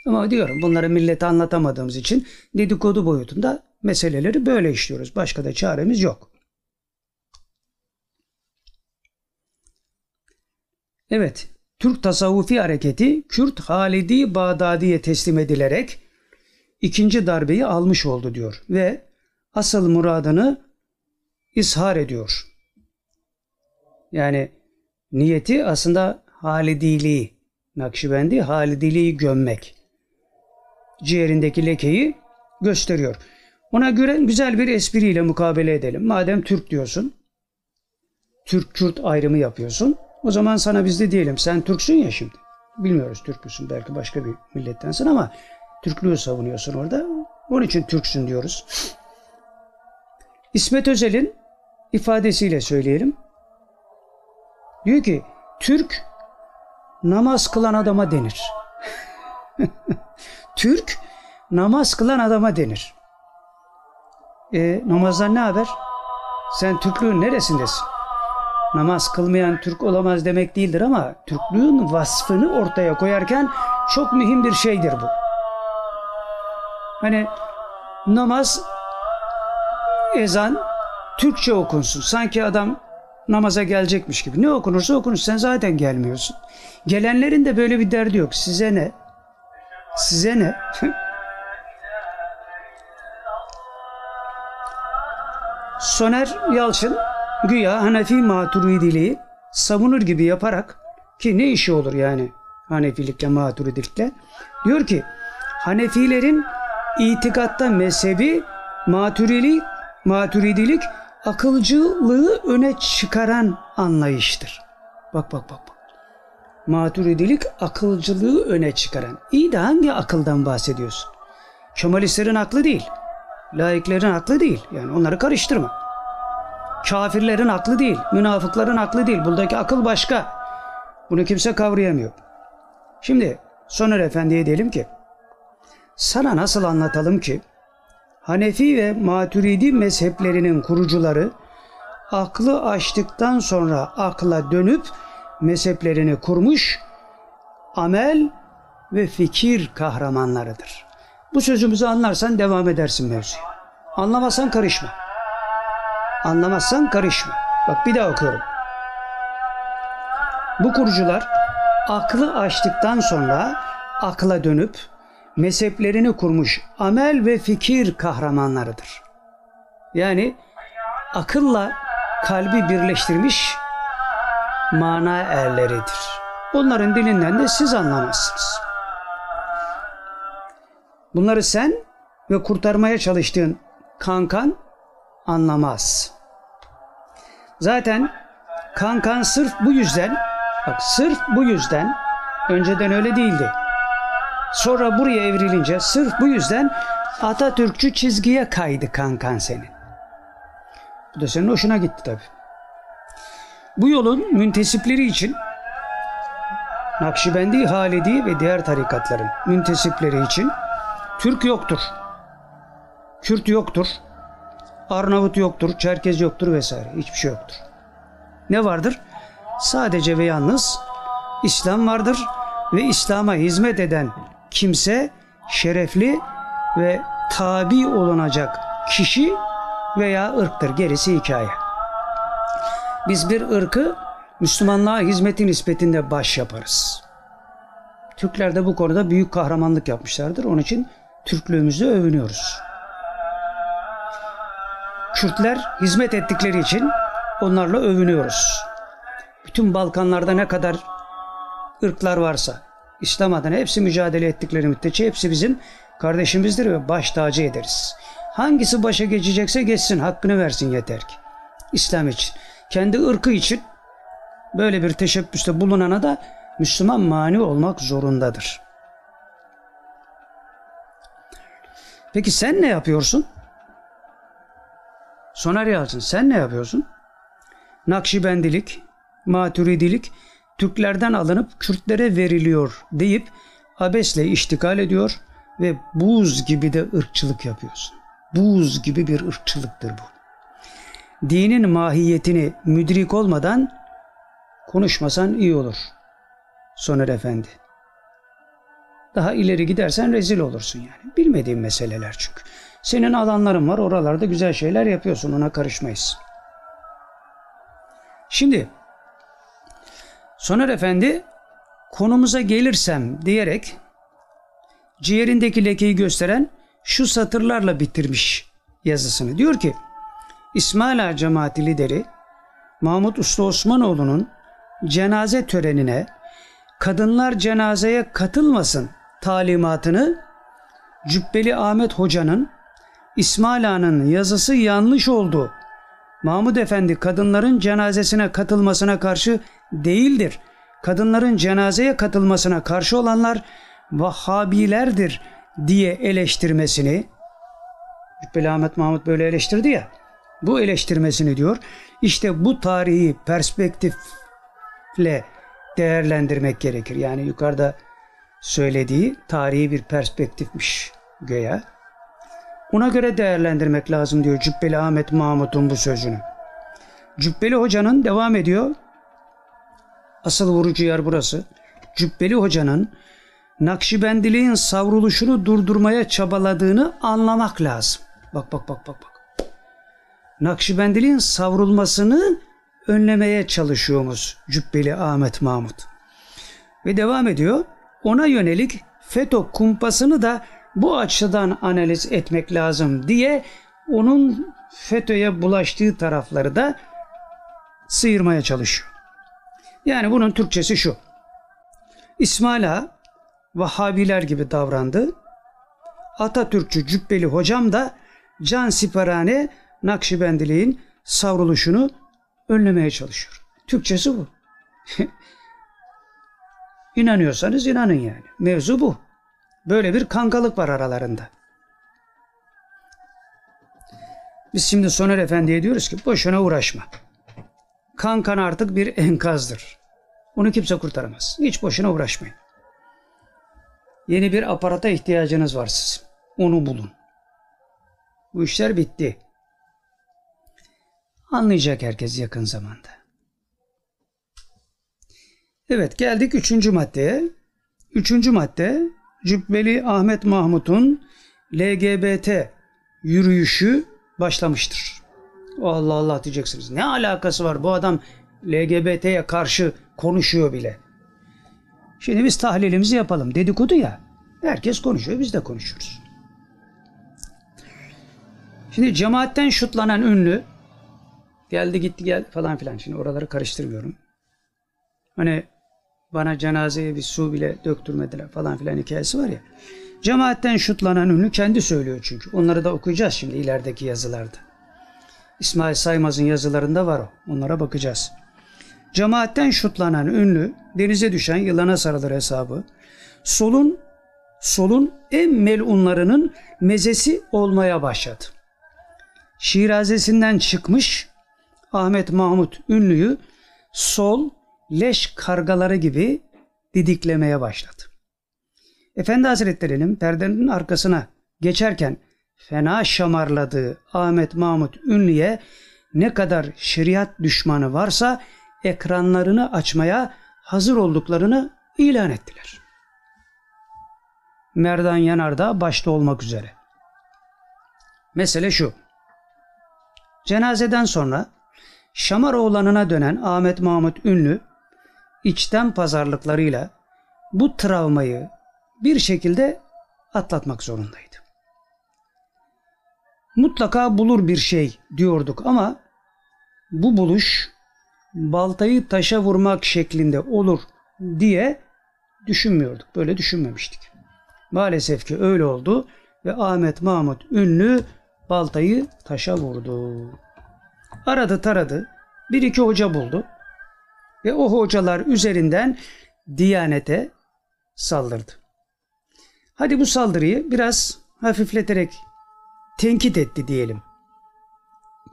Speaker 1: Ama diyorum bunları millete anlatamadığımız için dedikodu boyutunda meseleleri böyle işliyoruz. Başka da çaremiz yok. Evet, Türk tasavvufi hareketi Kürt Halidi Bağdadi'ye teslim edilerek ikinci darbeyi almış oldu diyor ve asıl muradını ishar ediyor. Yani niyeti aslında Halidiliği, Nakşibendi Halidiliği gömmek. Ciğerindeki lekeyi gösteriyor. Ona göre güzel bir espriyle mukabele edelim. Madem Türk diyorsun, Türk-Kürt ayrımı yapıyorsun. O zaman sana biz de diyelim sen Türksün ya şimdi. Bilmiyoruz Türk müsün belki başka bir millettensin ama Türklüğü savunuyorsun orada. Onun için Türksün diyoruz. İsmet Özel'in ifadesiyle söyleyelim. Diyor ki Türk namaz kılan adama denir. Türk namaz kılan adama denir. E, namazdan ne haber? Sen Türklüğün neresindesin? Namaz kılmayan Türk olamaz demek değildir ama Türklüğün vasfını ortaya koyarken çok mühim bir şeydir bu. Hani namaz, ezan Türkçe okunsun. Sanki adam namaza gelecekmiş gibi. Ne okunursa okunur. Sen zaten gelmiyorsun. Gelenlerin de böyle bir derdi yok. Size ne? Size ne? Soner Yalçın güya Hanefi maturidiliği savunur gibi yaparak ki ne işi olur yani Hanefilikle maturidilikle diyor ki Hanefilerin itikatta mezhebi maturidilik, maturidilik akılcılığı öne çıkaran anlayıştır. Bak bak bak bak. Maturidilik akılcılığı öne çıkaran. İyi de hangi akıldan bahsediyorsun? Kemalistlerin aklı değil. Laiklerin aklı değil. Yani onları karıştırma. Kafirlerin aklı değil. Münafıkların aklı değil. Buradaki akıl başka. Bunu kimse kavrayamıyor. Şimdi Soner Efendi'ye diyelim ki sana nasıl anlatalım ki Hanefi ve Maturidi mezheplerinin kurucuları aklı açtıktan sonra akla dönüp mezheplerini kurmuş amel ve fikir kahramanlarıdır. Bu sözümüzü anlarsan devam edersin mevzuya. Anlamazsan karışma. Anlamazsan karışma. Bak bir daha okuyorum. Bu kurucular aklı açtıktan sonra akla dönüp mezheplerini kurmuş amel ve fikir kahramanlarıdır. Yani akılla kalbi birleştirmiş mana erleridir. Onların dilinden de siz anlamazsınız. Bunları sen ve kurtarmaya çalıştığın kankan anlamaz. Zaten kankan sırf bu yüzden, bak sırf bu yüzden, önceden öyle değildi. Sonra buraya evrilince sırf bu yüzden Atatürkçü çizgiye kaydı kankan senin. Bu da senin hoşuna gitti tabi. Bu yolun müntesipleri için Nakşibendi, Halidi ve diğer tarikatların müntesipleri için Türk yoktur. Kürt yoktur. Arnavut yoktur, Çerkez yoktur vesaire. Hiçbir şey yoktur. Ne vardır? Sadece ve yalnız İslam vardır ve İslam'a hizmet eden kimse şerefli ve tabi olunacak kişi veya ırktır. Gerisi hikaye. Biz bir ırkı Müslümanlığa hizmeti nispetinde baş yaparız. Türkler de bu konuda büyük kahramanlık yapmışlardır. Onun için Türklüğümüzü övünüyoruz. Kürtler hizmet ettikleri için onlarla övünüyoruz. Bütün Balkanlarda ne kadar ırklar varsa İslam adına hepsi mücadele ettikleri müddetçe hepsi bizim kardeşimizdir ve baş tacı ederiz. Hangisi başa geçecekse geçsin hakkını versin yeter ki. İslam için. Kendi ırkı için böyle bir teşebbüste bulunana da Müslüman mani olmak zorundadır. Peki sen ne yapıyorsun? Soner Yalçın sen ne yapıyorsun? Nakşibendilik, maturidilik Türklerden alınıp Kürtlere veriliyor deyip abesle iştikal ediyor ve buz gibi de ırkçılık yapıyorsun. Buz gibi bir ırkçılıktır bu. Dinin mahiyetini müdrik olmadan konuşmasan iyi olur. Soner Efendi. Daha ileri gidersen rezil olursun yani. Bilmediğin meseleler çünkü. Senin alanların var oralarda güzel şeyler yapıyorsun ona karışmayız. Şimdi Soner Efendi konumuza gelirsem diyerek ciğerindeki lekeyi gösteren şu satırlarla bitirmiş yazısını. Diyor ki İsmaila cemaati lideri Mahmut Usta Osmanoğlu'nun cenaze törenine kadınlar cenazeye katılmasın talimatını Cübbeli Ahmet Hoca'nın İsmail Ağa'nın yazısı yanlış oldu. Mahmud Efendi kadınların cenazesine katılmasına karşı değildir. Kadınların cenazeye katılmasına karşı olanlar Vahhabilerdir diye eleştirmesini Cübbeli Ahmet Mahmut böyle eleştirdi ya. Bu eleştirmesini diyor. İşte bu tarihi perspektifle değerlendirmek gerekir. Yani yukarıda söylediği tarihi bir perspektifmiş göya. Ona göre değerlendirmek lazım diyor Cübbeli Ahmet Mahmut'un bu sözünü. Cübbeli Hoca'nın devam ediyor. Asıl vurucu yer burası. Cübbeli Hoca'nın Nakşibendiliğin savruluşunu durdurmaya çabaladığını anlamak lazım. Bak bak bak bak bak. Nakşibendiliğin savrulmasını önlemeye çalışıyormuş Cübbeli Ahmet Mahmut. Ve devam ediyor. Ona yönelik FETÖ kumpasını da bu açıdan analiz etmek lazım diye onun FETÖ'ye bulaştığı tarafları da sıyırmaya çalışıyor. Yani bunun Türkçesi şu. İsmail Ağa Vahhabiler gibi davrandı. Atatürkçü Cübbeli hocam da can siperhane Nakşibendiliğin savruluşunu önlemeye çalışıyor. Türkçesi bu. İnanıyorsanız inanın yani. Mevzu bu. Böyle bir kankalık var aralarında. Biz şimdi Soner Efendi'ye diyoruz ki boşuna uğraşma. Kankan artık bir enkazdır. Onu kimse kurtaramaz. Hiç boşuna uğraşmayın. Yeni bir aparata ihtiyacınız var sizin. Onu bulun. Bu işler bitti. Anlayacak herkes yakın zamanda. Evet geldik üçüncü maddeye. Üçüncü madde Cübbeli Ahmet Mahmut'un LGBT yürüyüşü başlamıştır. Allah Allah diyeceksiniz. Ne alakası var bu adam LGBT'ye karşı konuşuyor bile. Şimdi biz tahlilimizi yapalım. Dedikodu ya. Herkes konuşuyor, biz de konuşuyoruz. Şimdi cemaatten şutlanan ünlü geldi gitti gel falan filan. Şimdi oraları karıştırmıyorum. Hani bana cenazeye bir su bile döktürmediler falan filan hikayesi var ya. Cemaatten şutlanan ünlü kendi söylüyor çünkü. Onları da okuyacağız şimdi ilerideki yazılarda. İsmail Saymaz'ın yazılarında var o. Onlara bakacağız. Cemaatten şutlanan ünlü denize düşen yılana sarılır hesabı. Solun solun en melunlarının mezesi olmaya başladı. Şirazesinden çıkmış Ahmet Mahmut ünlüyü sol leş kargaları gibi didiklemeye başladı. Efendi Hazretleri'nin perdenin arkasına geçerken fena şamarladığı Ahmet Mahmut ünlüye ne kadar şeriat düşmanı varsa ekranlarını açmaya hazır olduklarını ilan ettiler. Merdan Yanardağ başta olmak üzere. Mesele şu. Cenazeden sonra Şamaroğlan'ına dönen Ahmet Mahmut Ünlü içten pazarlıklarıyla bu travmayı bir şekilde atlatmak zorundaydı. Mutlaka bulur bir şey diyorduk ama bu buluş baltayı taşa vurmak şeklinde olur diye düşünmüyorduk. Böyle düşünmemiştik. Maalesef ki öyle oldu ve Ahmet Mahmut ünlü baltayı taşa vurdu. Aradı taradı. Bir iki hoca buldu. Ve o hocalar üzerinden Diyanete saldırdı. Hadi bu saldırıyı biraz hafifleterek tenkit etti diyelim.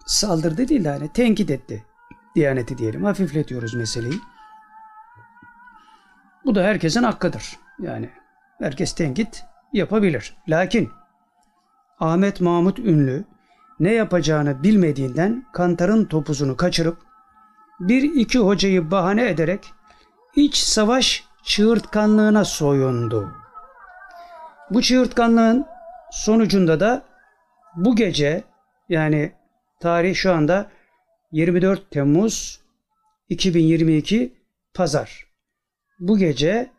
Speaker 1: Saldırdı değil de hani tenkit etti. Diyaneti diyelim. Hafifletiyoruz meseleyi. Bu da herkesin hakkıdır. Yani herkes tenkit yapabilir. Lakin Ahmet Mahmut Ünlü ne yapacağını bilmediğinden kantarın topuzunu kaçırıp bir iki hocayı bahane ederek iç savaş çığırtkanlığına soyundu. Bu çığırtkanlığın sonucunda da bu gece yani tarih şu anda 24 Temmuz 2022 Pazar. Bu gece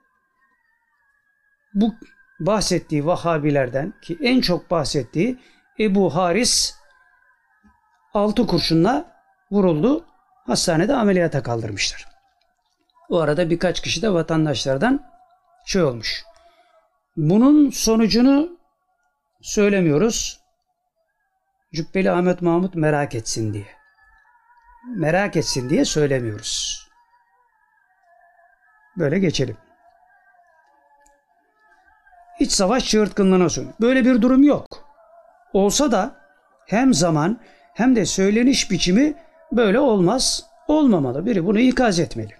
Speaker 1: bu bahsettiği Vahabilerden ki en çok bahsettiği Ebu Haris altı kurşunla vuruldu. Hastanede ameliyata kaldırmışlar. O arada birkaç kişi de vatandaşlardan şey olmuş. Bunun sonucunu söylemiyoruz. Cübbeli Ahmet Mahmut merak etsin diye. Merak etsin diye söylemiyoruz. Böyle geçelim. İç savaş çığırtkınlığına sun. Böyle bir durum yok. Olsa da hem zaman hem de söyleniş biçimi böyle olmaz, olmamalı. Biri bunu ikaz etmeli.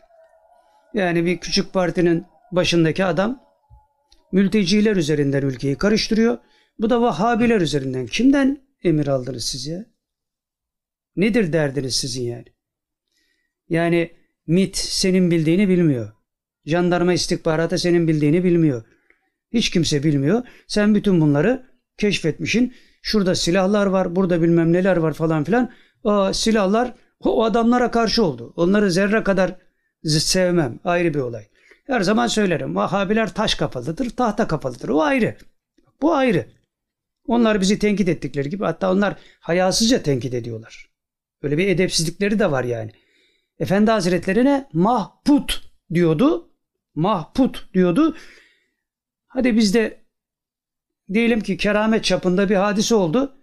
Speaker 1: Yani bir küçük partinin başındaki adam mülteciler üzerinden ülkeyi karıştırıyor. Bu da Vahhabiler üzerinden. Kimden emir aldınız siz ya? Nedir derdiniz sizin yani? Yani MIT senin bildiğini bilmiyor. Jandarma istihbaratı senin bildiğini bilmiyor. Hiç kimse bilmiyor. Sen bütün bunları keşfetmişin. Şurada silahlar var, burada bilmem neler var falan filan. O silahlar o adamlara karşı oldu. Onları zerre kadar sevmem. Ayrı bir olay. Her zaman söylerim. Vahabiler taş kafalıdır, tahta kafalıdır. O ayrı. Bu ayrı. Onlar bizi tenkit ettikleri gibi hatta onlar hayasızca tenkit ediyorlar. Öyle bir edepsizlikleri de var yani. Efendi Hazretlerine mahput diyordu. Mahput diyordu. Hadi biz de diyelim ki keramet çapında bir hadise oldu.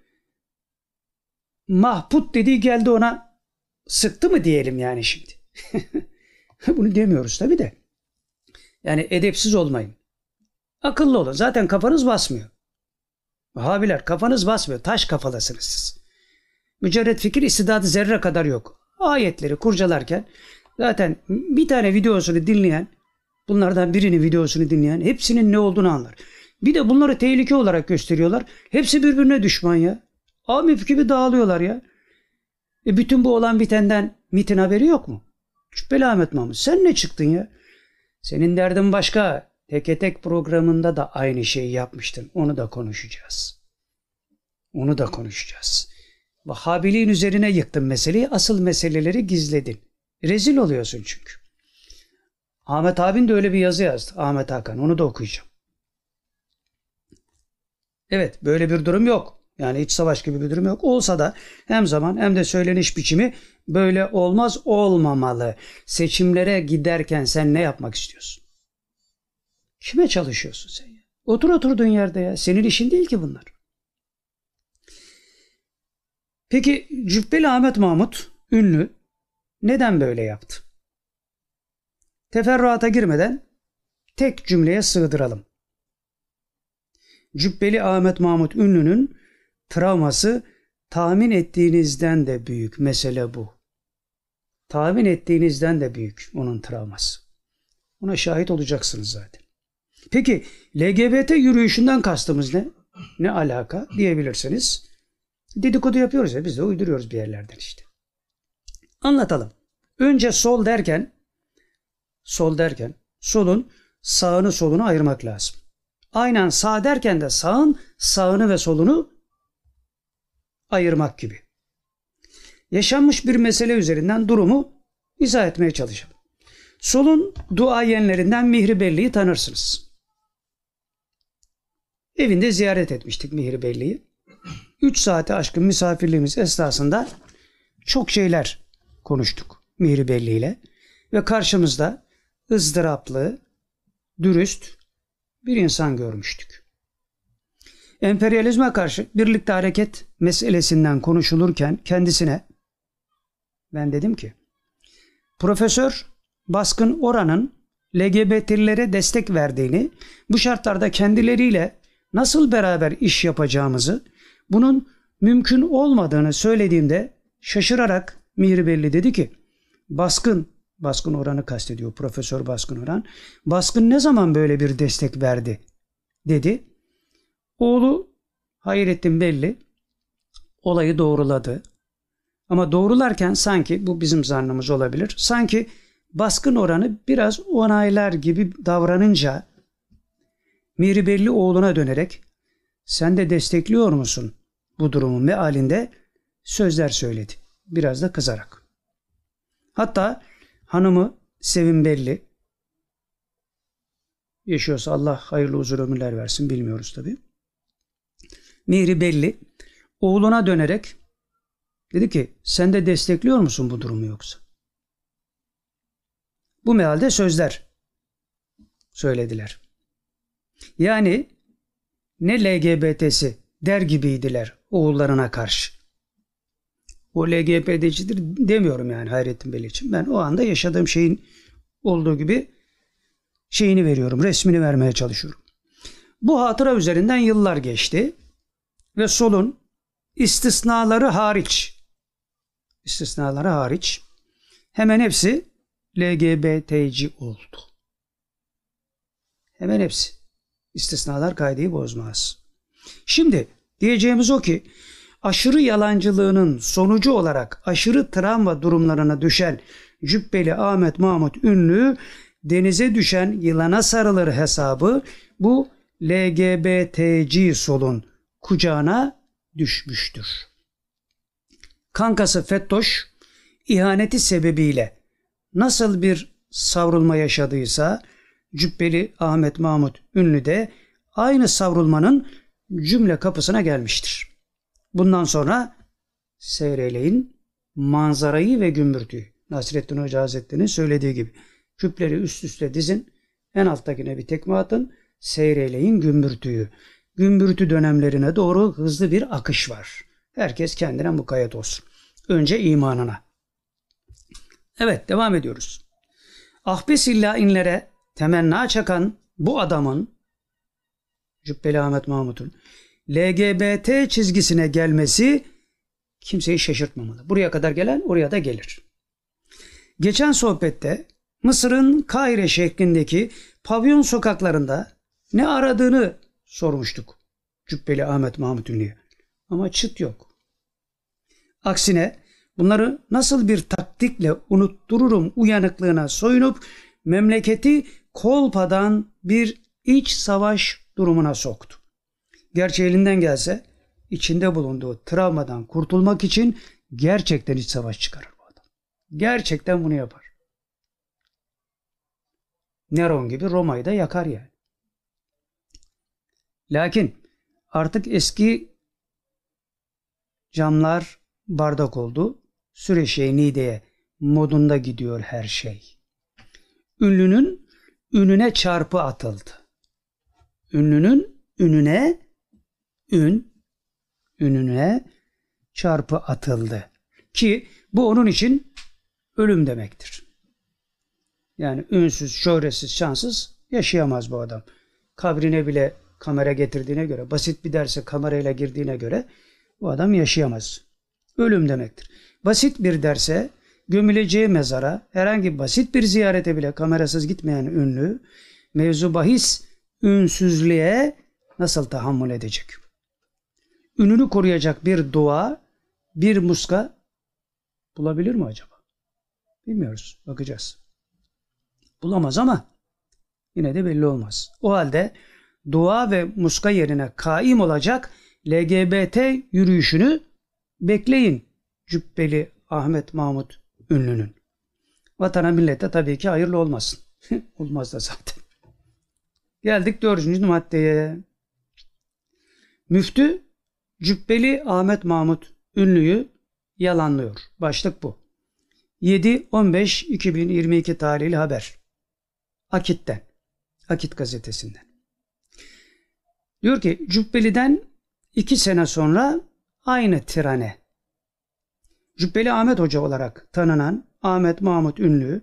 Speaker 1: Mahput dediği geldi ona sıktı mı diyelim yani şimdi. Bunu demiyoruz tabi de. Yani edepsiz olmayın. Akıllı olun. Zaten kafanız basmıyor. Vahabiler kafanız basmıyor. Taş kafalısınız siz. Mücerret fikir istidadı zerre kadar yok. Ayetleri kurcalarken zaten bir tane videosunu dinleyen bunlardan birinin videosunu dinleyen hepsinin ne olduğunu anlar. Bir de bunları tehlike olarak gösteriyorlar. Hepsi birbirine düşman ya. Amip gibi dağılıyorlar ya. E bütün bu olan bitenden MIT'in haberi yok mu? Şüpheli Ahmet Mahmut sen ne çıktın ya? Senin derdin başka. Teke tek programında da aynı şeyi yapmıştın. Onu da konuşacağız. Onu da konuşacağız. Vahhabiliğin üzerine yıktın meseleyi. Asıl meseleleri gizledin. Rezil oluyorsun çünkü. Ahmet abin de öyle bir yazı yazdı. Ahmet Hakan. Onu da okuyacağım. Evet böyle bir durum yok. Yani iç savaş gibi bir durum yok. Olsa da hem zaman hem de söyleniş biçimi böyle olmaz olmamalı. Seçimlere giderken sen ne yapmak istiyorsun? Kime çalışıyorsun sen ya? Otur oturduğun yerde ya. Senin işin değil ki bunlar. Peki Cübbeli Ahmet Mahmut ünlü neden böyle yaptı? Teferruata girmeden tek cümleye sığdıralım. Cübbeli Ahmet Mahmut ünlünün travması tahmin ettiğinizden de büyük mesele bu. Tahmin ettiğinizden de büyük onun travması. Buna şahit olacaksınız zaten. Peki LGBT yürüyüşünden kastımız ne? Ne alaka diyebilirsiniz. Dedikodu yapıyoruz ya biz de uyduruyoruz bir yerlerden işte. Anlatalım. Önce sol derken sol derken solun sağını solunu ayırmak lazım. Aynen sağ derken de sağın sağını ve solunu ayırmak gibi. Yaşanmış bir mesele üzerinden durumu izah etmeye çalışalım. Solun duayenlerinden Mihri tanırsınız. Evinde ziyaret etmiştik Mihri Belli'yi. 3 saate aşkın misafirliğimiz esnasında çok şeyler konuştuk Mihri Belli ile ve karşımızda ızdıraplı, dürüst bir insan görmüştük. Emperyalizme karşı birlikte hareket meselesinden konuşulurken kendisine ben dedim ki Profesör Baskın Oran'ın LGBT'lilere destek verdiğini, bu şartlarda kendileriyle nasıl beraber iş yapacağımızı, bunun mümkün olmadığını söylediğimde şaşırarak Mihri dedi ki Baskın, Baskın Oran'ı kastediyor Profesör Baskın Oran. Baskın ne zaman böyle bir destek verdi dedi. Oğlu Hayrettin Belli olayı doğruladı. Ama doğrularken sanki bu bizim zannımız olabilir. Sanki baskın oranı biraz onaylar gibi davranınca Miri Belli oğluna dönerek sen de destekliyor musun bu durumu mealinde sözler söyledi. Biraz da kızarak. Hatta hanımı Sevim Belli yaşıyorsa Allah hayırlı uzun ömürler versin bilmiyoruz tabi. Mihri Belli oğluna dönerek dedi ki sen de destekliyor musun bu durumu yoksa? Bu mealde sözler söylediler. Yani ne LGBT'si der gibiydiler oğullarına karşı. O LGBT'cidir demiyorum yani Hayrettin Bey için. Ben o anda yaşadığım şeyin olduğu gibi şeyini veriyorum, resmini vermeye çalışıyorum. Bu hatıra üzerinden yıllar geçti ve solun istisnaları hariç istisnaları hariç hemen hepsi LGBT'ci oldu. Hemen hepsi. İstisnalar kaydeyi bozmaz. Şimdi diyeceğimiz o ki aşırı yalancılığının sonucu olarak aşırı travma durumlarına düşen Cübbeli Ahmet Mahmut Ünlü denize düşen yılana sarılır hesabı bu LGBTC solun kucağına düşmüştür. Kankası Fettoş ihaneti sebebiyle nasıl bir savrulma yaşadıysa Cübbeli Ahmet Mahmut Ünlü de aynı savrulmanın cümle kapısına gelmiştir. Bundan sonra seyreleyin manzarayı ve gümbürtüyü. Nasrettin Hoca Hazretleri'nin söylediği gibi. Küpleri üst üste dizin, en alttakine bir tekme atın, seyreleyin gümbürtüyü. Gümbürtü dönemlerine doğru hızlı bir akış var. Herkes kendine mukayyet olsun. Önce imanına. Evet devam ediyoruz. Ahbes inlere temenna çakan bu adamın Cübbeli Ahmet Mahmut'un LGBT çizgisine gelmesi kimseyi şaşırtmamalı. Buraya kadar gelen oraya da gelir. Geçen sohbette Mısır'ın Kahire şeklindeki pavyon sokaklarında ne aradığını sormuştuk Cübbeli Ahmet Mahmut Ünlü'ye. Ama çıt yok. Aksine bunları nasıl bir taktikle unuttururum uyanıklığına soyunup memleketi kolpadan bir iç savaş durumuna soktu. Gerçi elinden gelse içinde bulunduğu travmadan kurtulmak için gerçekten iç savaş çıkarır bu adam. Gerçekten bunu yapar. Neron gibi Roma'yı da yakar yani. Lakin artık eski camlar bardak oldu. Süreşe Nide'ye modunda gidiyor her şey. Ünlünün ününe çarpı atıldı. Ünlünün ününe ün ününe çarpı atıldı. Ki bu onun için ölüm demektir. Yani ünsüz, şöhretsiz, şanssız yaşayamaz bu adam. Kabrine bile kamera getirdiğine göre, basit bir derse kamerayla girdiğine göre bu adam yaşayamaz. Ölüm demektir. Basit bir derse, gömüleceği mezara, herhangi basit bir ziyarete bile kamerasız gitmeyen ünlü, mevzu bahis ünsüzlüğe nasıl tahammül edecek? Ününü koruyacak bir dua, bir muska bulabilir mi acaba? Bilmiyoruz. Bakacağız. Bulamaz ama yine de belli olmaz. O halde dua ve muska yerine kaim olacak LGBT yürüyüşünü bekleyin Cübbeli Ahmet Mahmut Ünlü'nün. Vatana millete tabii ki hayırlı olmasın. Olmaz da zaten. Geldik dördüncü maddeye. Müftü Cübbeli Ahmet Mahmut Ünlü'yü yalanlıyor. Başlık bu. 7-15-2022 tarihli haber. Akit'ten. Akit gazetesinden. Diyor ki Cübbeli'den iki sene sonra aynı trene Cübbeli Ahmet Hoca olarak tanınan Ahmet Mahmut Ünlü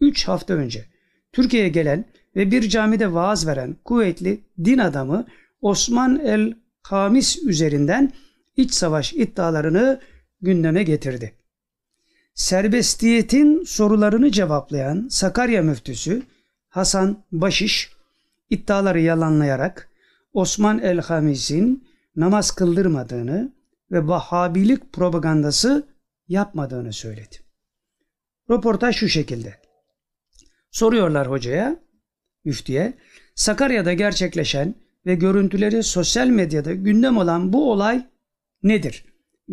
Speaker 1: 3 hafta önce Türkiye'ye gelen ve bir camide vaaz veren kuvvetli din adamı Osman el Hamis üzerinden iç savaş iddialarını gündeme getirdi. Serbestiyetin sorularını cevaplayan Sakarya müftüsü Hasan Başiş iddiaları yalanlayarak Osman el Hamis'in namaz kıldırmadığını ve Vahhabilik propagandası yapmadığını söyledi. Röportaj şu şekilde. Soruyorlar hocaya, müftiye, Sakarya'da gerçekleşen ve görüntüleri sosyal medyada gündem olan bu olay nedir?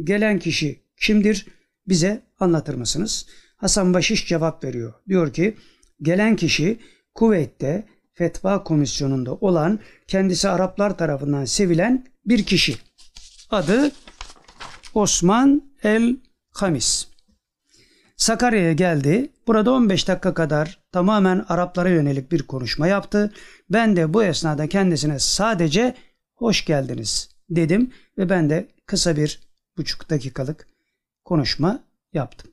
Speaker 1: Gelen kişi kimdir? Bize anlatır mısınız? Hasan Başiş cevap veriyor. Diyor ki gelen kişi Kuveyt'te Fetva Komisyonu'nda olan kendisi Araplar tarafından sevilen bir kişi. Adı Osman El Hamis. Sakarya'ya geldi. Burada 15 dakika kadar tamamen Araplara yönelik bir konuşma yaptı. Ben de bu esnada kendisine sadece hoş geldiniz dedim ve ben de kısa bir buçuk dakikalık konuşma yaptım.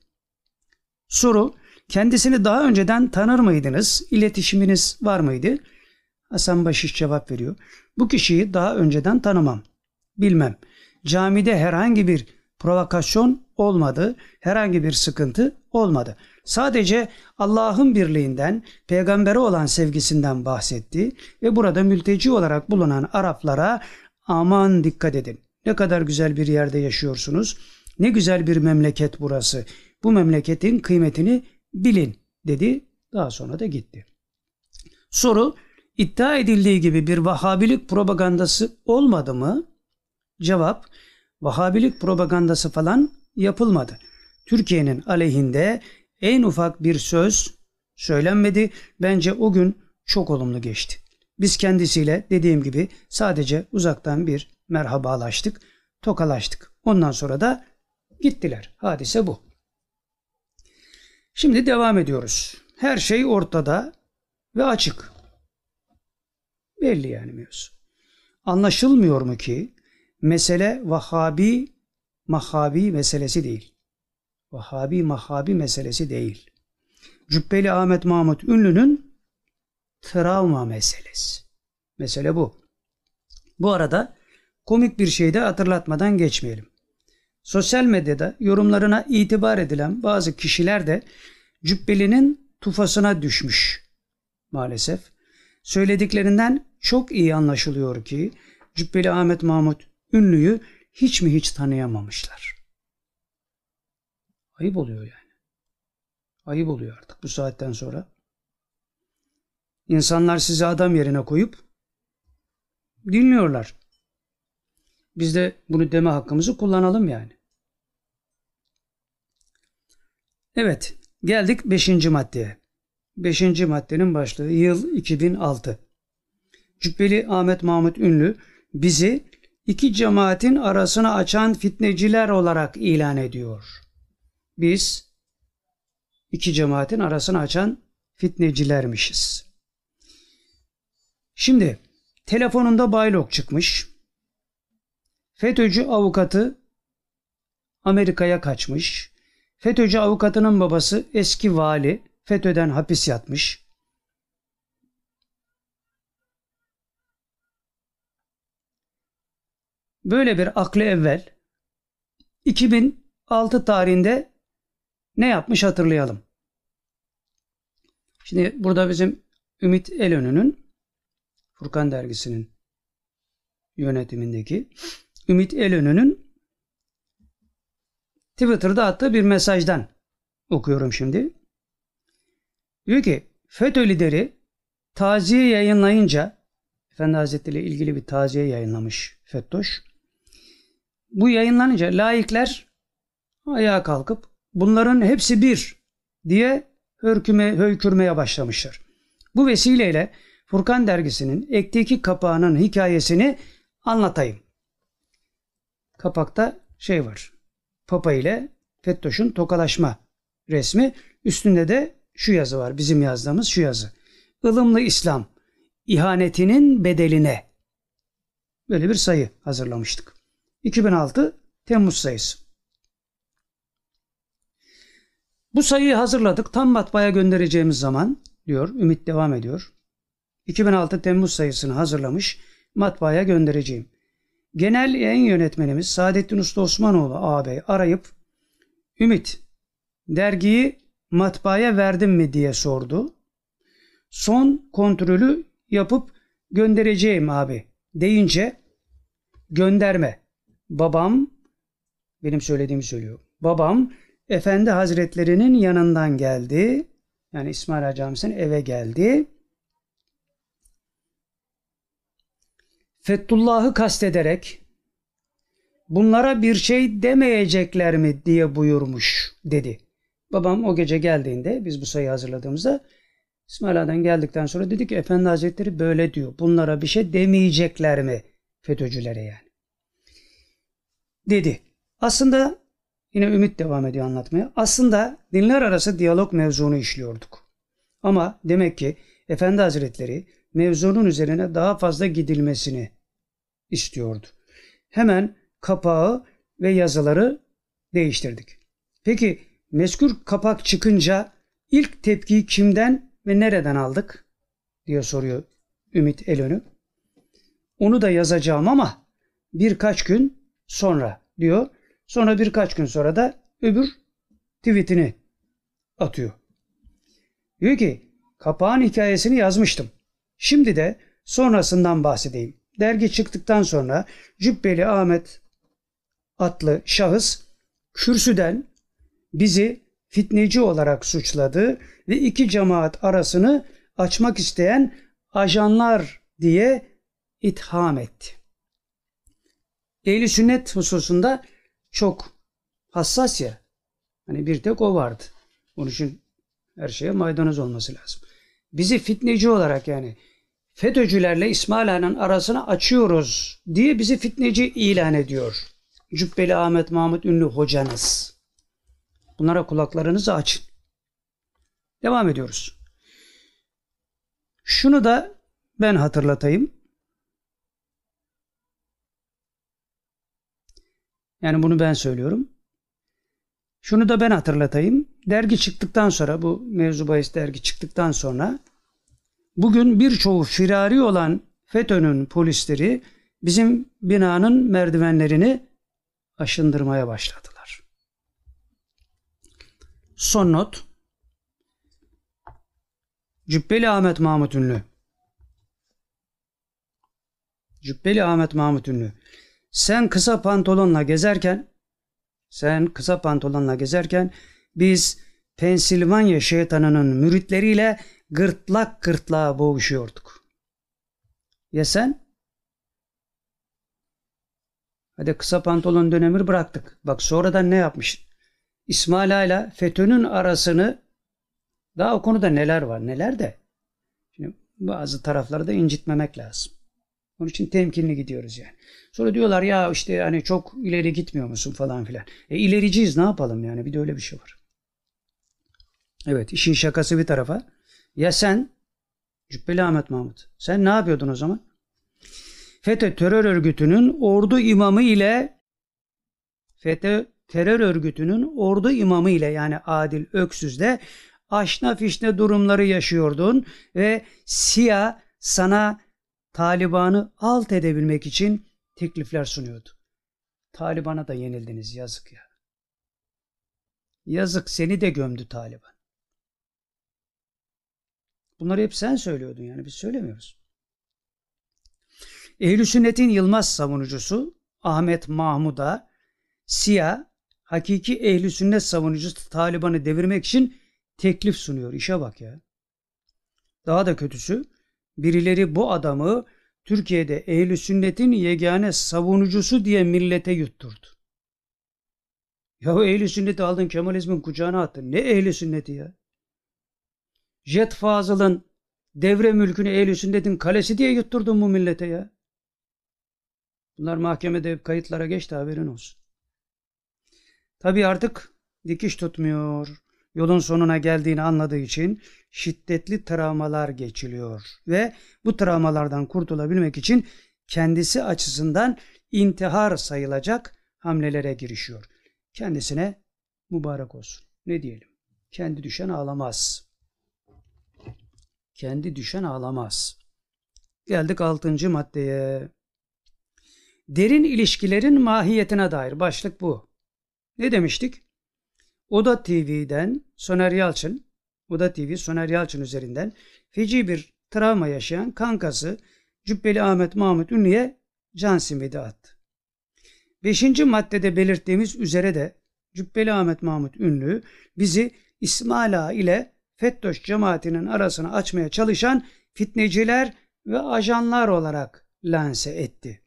Speaker 1: Soru, kendisini daha önceden tanır mıydınız? İletişiminiz var mıydı? Hasan Başiş cevap veriyor. Bu kişiyi daha önceden tanımam. Bilmem. camide herhangi bir provokasyon olmadı, herhangi bir sıkıntı olmadı. Sadece Allah'ın birliğinden, peygambere olan sevgisinden bahsetti ve burada mülteci olarak bulunan Araplara aman dikkat edin. Ne kadar güzel bir yerde yaşıyorsunuz. Ne güzel bir memleket burası. Bu memleketin kıymetini bilin dedi. Daha sonra da gitti. Soru iddia edildiği gibi bir Vahabilik propagandası olmadı mı? Cevap Vahabilik propagandası falan yapılmadı. Türkiye'nin aleyhinde en ufak bir söz söylenmedi. Bence o gün çok olumlu geçti. Biz kendisiyle dediğim gibi sadece uzaktan bir merhabalaştık, tokalaştık. Ondan sonra da gittiler. Hadise bu. Şimdi devam ediyoruz. Her şey ortada ve açık. Belli yani mevzu. Anlaşılmıyor mu ki mesele Vahabi Mahabi meselesi değil. Vahabi Mahabi meselesi değil. Cübbeli Ahmet Mahmut Ünlü'nün travma meselesi. Mesele bu. Bu arada komik bir şey de hatırlatmadan geçmeyelim. Sosyal medyada yorumlarına itibar edilen bazı kişiler de Cübbeli'nin tufasına düşmüş maalesef. Söylediklerinden çok iyi anlaşılıyor ki Cübbeli Ahmet Mahmut ünlüyü hiç mi hiç tanıyamamışlar. Ayıp oluyor yani. Ayıp oluyor artık bu saatten sonra. İnsanlar sizi adam yerine koyup dinliyorlar. Biz de bunu deme hakkımızı kullanalım yani. Evet, geldik 5. maddeye. 5. maddenin başlığı yıl 2006. Cübbeli Ahmet Mahmut Ünlü bizi iki cemaatin arasını açan fitneciler olarak ilan ediyor. Biz iki cemaatin arasını açan fitnecilermişiz. Şimdi telefonunda baylok çıkmış. FETÖ'cü avukatı Amerika'ya kaçmış. FETÖ'cü avukatının babası eski vali FETÖ'den hapis yatmış. Böyle bir aklı evvel 2006 tarihinde ne yapmış hatırlayalım. Şimdi burada bizim Ümit Elönü'nün Furkan dergisinin yönetimindeki Ümit Elönü'nün Twitter'da attığı bir mesajdan okuyorum şimdi. Diyor ki FETÖ lideri taziye yayınlayınca Efendi Hazretleri ile ilgili bir taziye yayınlamış FETÖ'ş. Bu yayınlanınca laikler ayağa kalkıp bunların hepsi bir diye hörküme, höykürmeye başlamışlar. Bu vesileyle Furkan dergisinin ekteki kapağının hikayesini anlatayım. Kapakta şey var. Papa ile Fettoş'un tokalaşma resmi. Üstünde de şu yazı var. Bizim yazdığımız şu yazı. Ilımlı İslam ihanetinin bedeline. Böyle bir sayı hazırlamıştık. 2006 Temmuz sayısı. Bu sayıyı hazırladık. Tam matbaaya göndereceğimiz zaman diyor. Ümit devam ediyor. 2006 Temmuz sayısını hazırlamış. Matbaaya göndereceğim. Genel yayın yönetmenimiz Saadettin Usta Osmanoğlu ağabey arayıp Ümit dergiyi matbaaya verdim mi diye sordu. Son kontrolü yapıp göndereceğim abi deyince gönderme. Babam benim söylediğimi söylüyor. Babam Efendi Hazretlerinin yanından geldi. Yani İsmail Ağa Camisi'nin eve geldi. Fethullah'ı kastederek bunlara bir şey demeyecekler mi diye buyurmuş dedi. Babam o gece geldiğinde biz bu sayıyı hazırladığımızda İsmail Ağa'dan geldikten sonra dedi ki Efendi Hazretleri böyle diyor. Bunlara bir şey demeyecekler mi FETÖ'cülere yani. Dedi. Aslında yine Ümit devam ediyor anlatmaya. Aslında dinler arası diyalog mevzunu işliyorduk. Ama demek ki Efendi Hazretleri mevzunun üzerine daha fazla gidilmesini istiyordu. Hemen kapağı ve yazıları değiştirdik. Peki meskür kapak çıkınca ilk tepkiyi kimden ve nereden aldık diye soruyor Ümit Elönü. Onu da yazacağım ama birkaç gün sonra diyor. Sonra birkaç gün sonra da öbür tweetini atıyor. Diyor ki kapağın hikayesini yazmıştım. Şimdi de sonrasından bahsedeyim. Dergi çıktıktan sonra Cübbeli Ahmet adlı şahıs kürsüden bizi fitneci olarak suçladı ve iki cemaat arasını açmak isteyen ajanlar diye itham etti. Ehli sünnet hususunda çok hassas ya. Hani bir tek o vardı. Onun için her şeye maydanoz olması lazım. Bizi fitneci olarak yani FETÖ'cülerle İsmail Ağa'nın arasını açıyoruz diye bizi fitneci ilan ediyor. Cübbeli Ahmet Mahmut Ünlü hocanız. Bunlara kulaklarınızı açın. Devam ediyoruz. Şunu da ben hatırlatayım. Yani bunu ben söylüyorum. Şunu da ben hatırlatayım. Dergi çıktıktan sonra bu mevzu bahis dergi çıktıktan sonra bugün birçoğu firari olan FETÖ'nün polisleri bizim binanın merdivenlerini aşındırmaya başladılar. Son not. Cübbeli Ahmet Mahmut Ünlü. Cübbeli Ahmet Mahmut Ünlü. Sen kısa pantolonla gezerken sen kısa pantolonla gezerken biz Pensilvanya şeytanının müritleriyle gırtlak gırtlağa boğuşuyorduk. Ya sen? Hadi kısa pantolon dönemi bıraktık. Bak sonradan ne yapmışsın? İsmail ile FETÖ'nün arasını daha o konuda neler var neler de. Şimdi bazı tarafları da incitmemek lazım. Onun için temkinli gidiyoruz yani. Sonra diyorlar ya işte hani çok ileri gitmiyor musun falan filan. E ilericiyiz ne yapalım yani bir de öyle bir şey var. Evet işin şakası bir tarafa. Ya sen Cübbeli Ahmet Mahmut sen ne yapıyordun o zaman? FETÖ terör örgütünün ordu imamı ile FETÖ terör örgütünün ordu imamı ile yani Adil Öksüz'de aşna fişne durumları yaşıyordun ve SİA sana Taliban'ı alt edebilmek için teklifler sunuyordu. Taliban'a da yenildiniz yazık ya. Yazık seni de gömdü Taliban. Bunları hep sen söylüyordun yani biz söylemiyoruz. Ehl-i Sünnet'in Yılmaz savunucusu Ahmet Mahmud'a Siyah hakiki Ehl-i Sünnet savunucusu Taliban'ı devirmek için teklif sunuyor. İşe bak ya. Daha da kötüsü birileri bu adamı Türkiye'de ehl sünnetin yegane savunucusu diye millete yutturdu. Ya ehl sünneti aldın Kemalizmin kucağına attın. Ne ehl sünneti ya? Jet Fazıl'ın devre mülkünü ehl sünnetin kalesi diye yutturdun bu millete ya. Bunlar mahkemede kayıtlara geçti haberin olsun. Tabi artık dikiş tutmuyor. Yolun sonuna geldiğini anladığı için şiddetli travmalar geçiliyor ve bu travmalardan kurtulabilmek için kendisi açısından intihar sayılacak hamlelere girişiyor. Kendisine mübarek olsun. Ne diyelim? Kendi düşen ağlamaz. Kendi düşen ağlamaz. Geldik altıncı maddeye. Derin ilişkilerin mahiyetine dair başlık bu. Ne demiştik? Oda TV'den Soner Yalçın Oda TV Soner Yalçın üzerinden feci bir travma yaşayan kankası Cübbeli Ahmet Mahmut Ünlü'ye can simidi attı. Beşinci maddede belirttiğimiz üzere de Cübbeli Ahmet Mahmut Ünlü bizi İsmail Ağa ile FETÖ'ş cemaatinin arasını açmaya çalışan fitneciler ve ajanlar olarak lanse etti.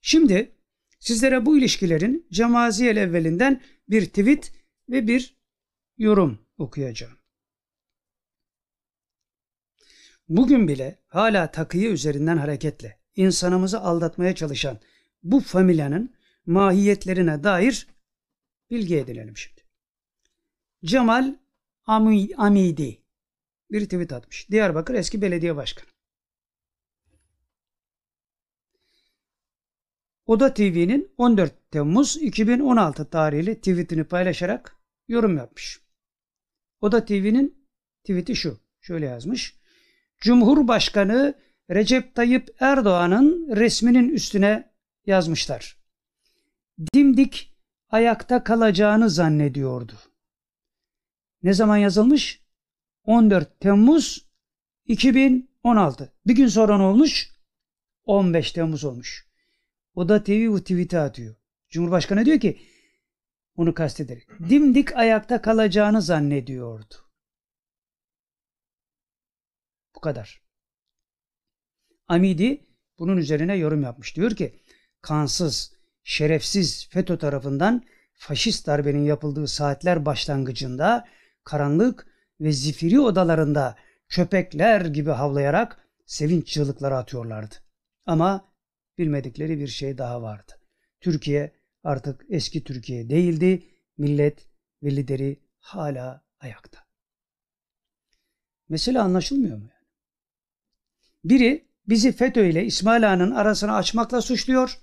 Speaker 1: Şimdi sizlere bu ilişkilerin Cemaziyel evvelinden bir tweet ve bir yorum okuyacağım. Bugün bile hala takıyı üzerinden hareketle insanımızı aldatmaya çalışan bu familyanın mahiyetlerine dair bilgi edinelim şimdi. Cemal Amidi bir tweet atmış. Diyarbakır eski belediye başkanı. Oda TV'nin 14 Temmuz 2016 tarihli tweetini paylaşarak yorum yapmış. Oda TV'nin tweeti şu. Şöyle yazmış. Cumhurbaşkanı Recep Tayyip Erdoğan'ın resminin üstüne yazmışlar. dimdik ayakta kalacağını zannediyordu. Ne zaman yazılmış? 14 Temmuz 2016. Bir gün sonra ne olmuş? 15 Temmuz olmuş. O da TV bu tweet'i atıyor. Cumhurbaşkanı diyor ki onu kastederek dimdik ayakta kalacağını zannediyordu. Bu kadar. Amidi bunun üzerine yorum yapmış. Diyor ki kansız, şerefsiz FETÖ tarafından faşist darbenin yapıldığı saatler başlangıcında karanlık ve zifiri odalarında köpekler gibi havlayarak sevinç çığlıkları atıyorlardı. Ama bilmedikleri bir şey daha vardı. Türkiye artık eski Türkiye değildi. Millet ve lideri hala ayakta. Mesele anlaşılmıyor mu? Biri bizi FETÖ ile İsmail Ağa'nın arasını açmakla suçluyor.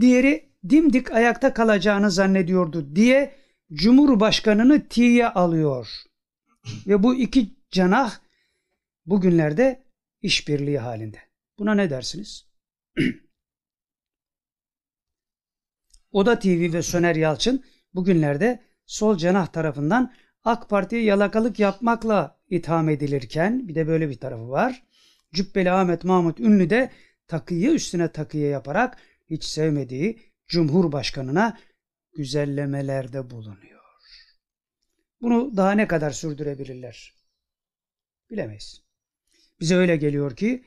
Speaker 1: Diğeri dimdik ayakta kalacağını zannediyordu diye Cumhurbaşkanını tiye alıyor. Ve bu iki canah bugünlerde işbirliği halinde. Buna ne dersiniz? Oda TV ve Söner Yalçın bugünlerde sol cenah tarafından AK Parti'ye yalakalık yapmakla itham edilirken bir de böyle bir tarafı var. Cübbeli Ahmet Mahmut Ünlü de takıyı üstüne takıya yaparak hiç sevmediği Cumhurbaşkanına güzellemelerde bulunuyor. Bunu daha ne kadar sürdürebilirler? Bilemeyiz. Bize öyle geliyor ki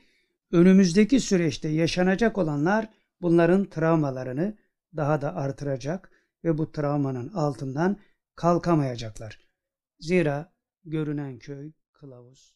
Speaker 1: önümüzdeki süreçte yaşanacak olanlar bunların travmalarını daha da artıracak ve bu travmanın altından kalkamayacaklar. Zira görünen köy kılavuz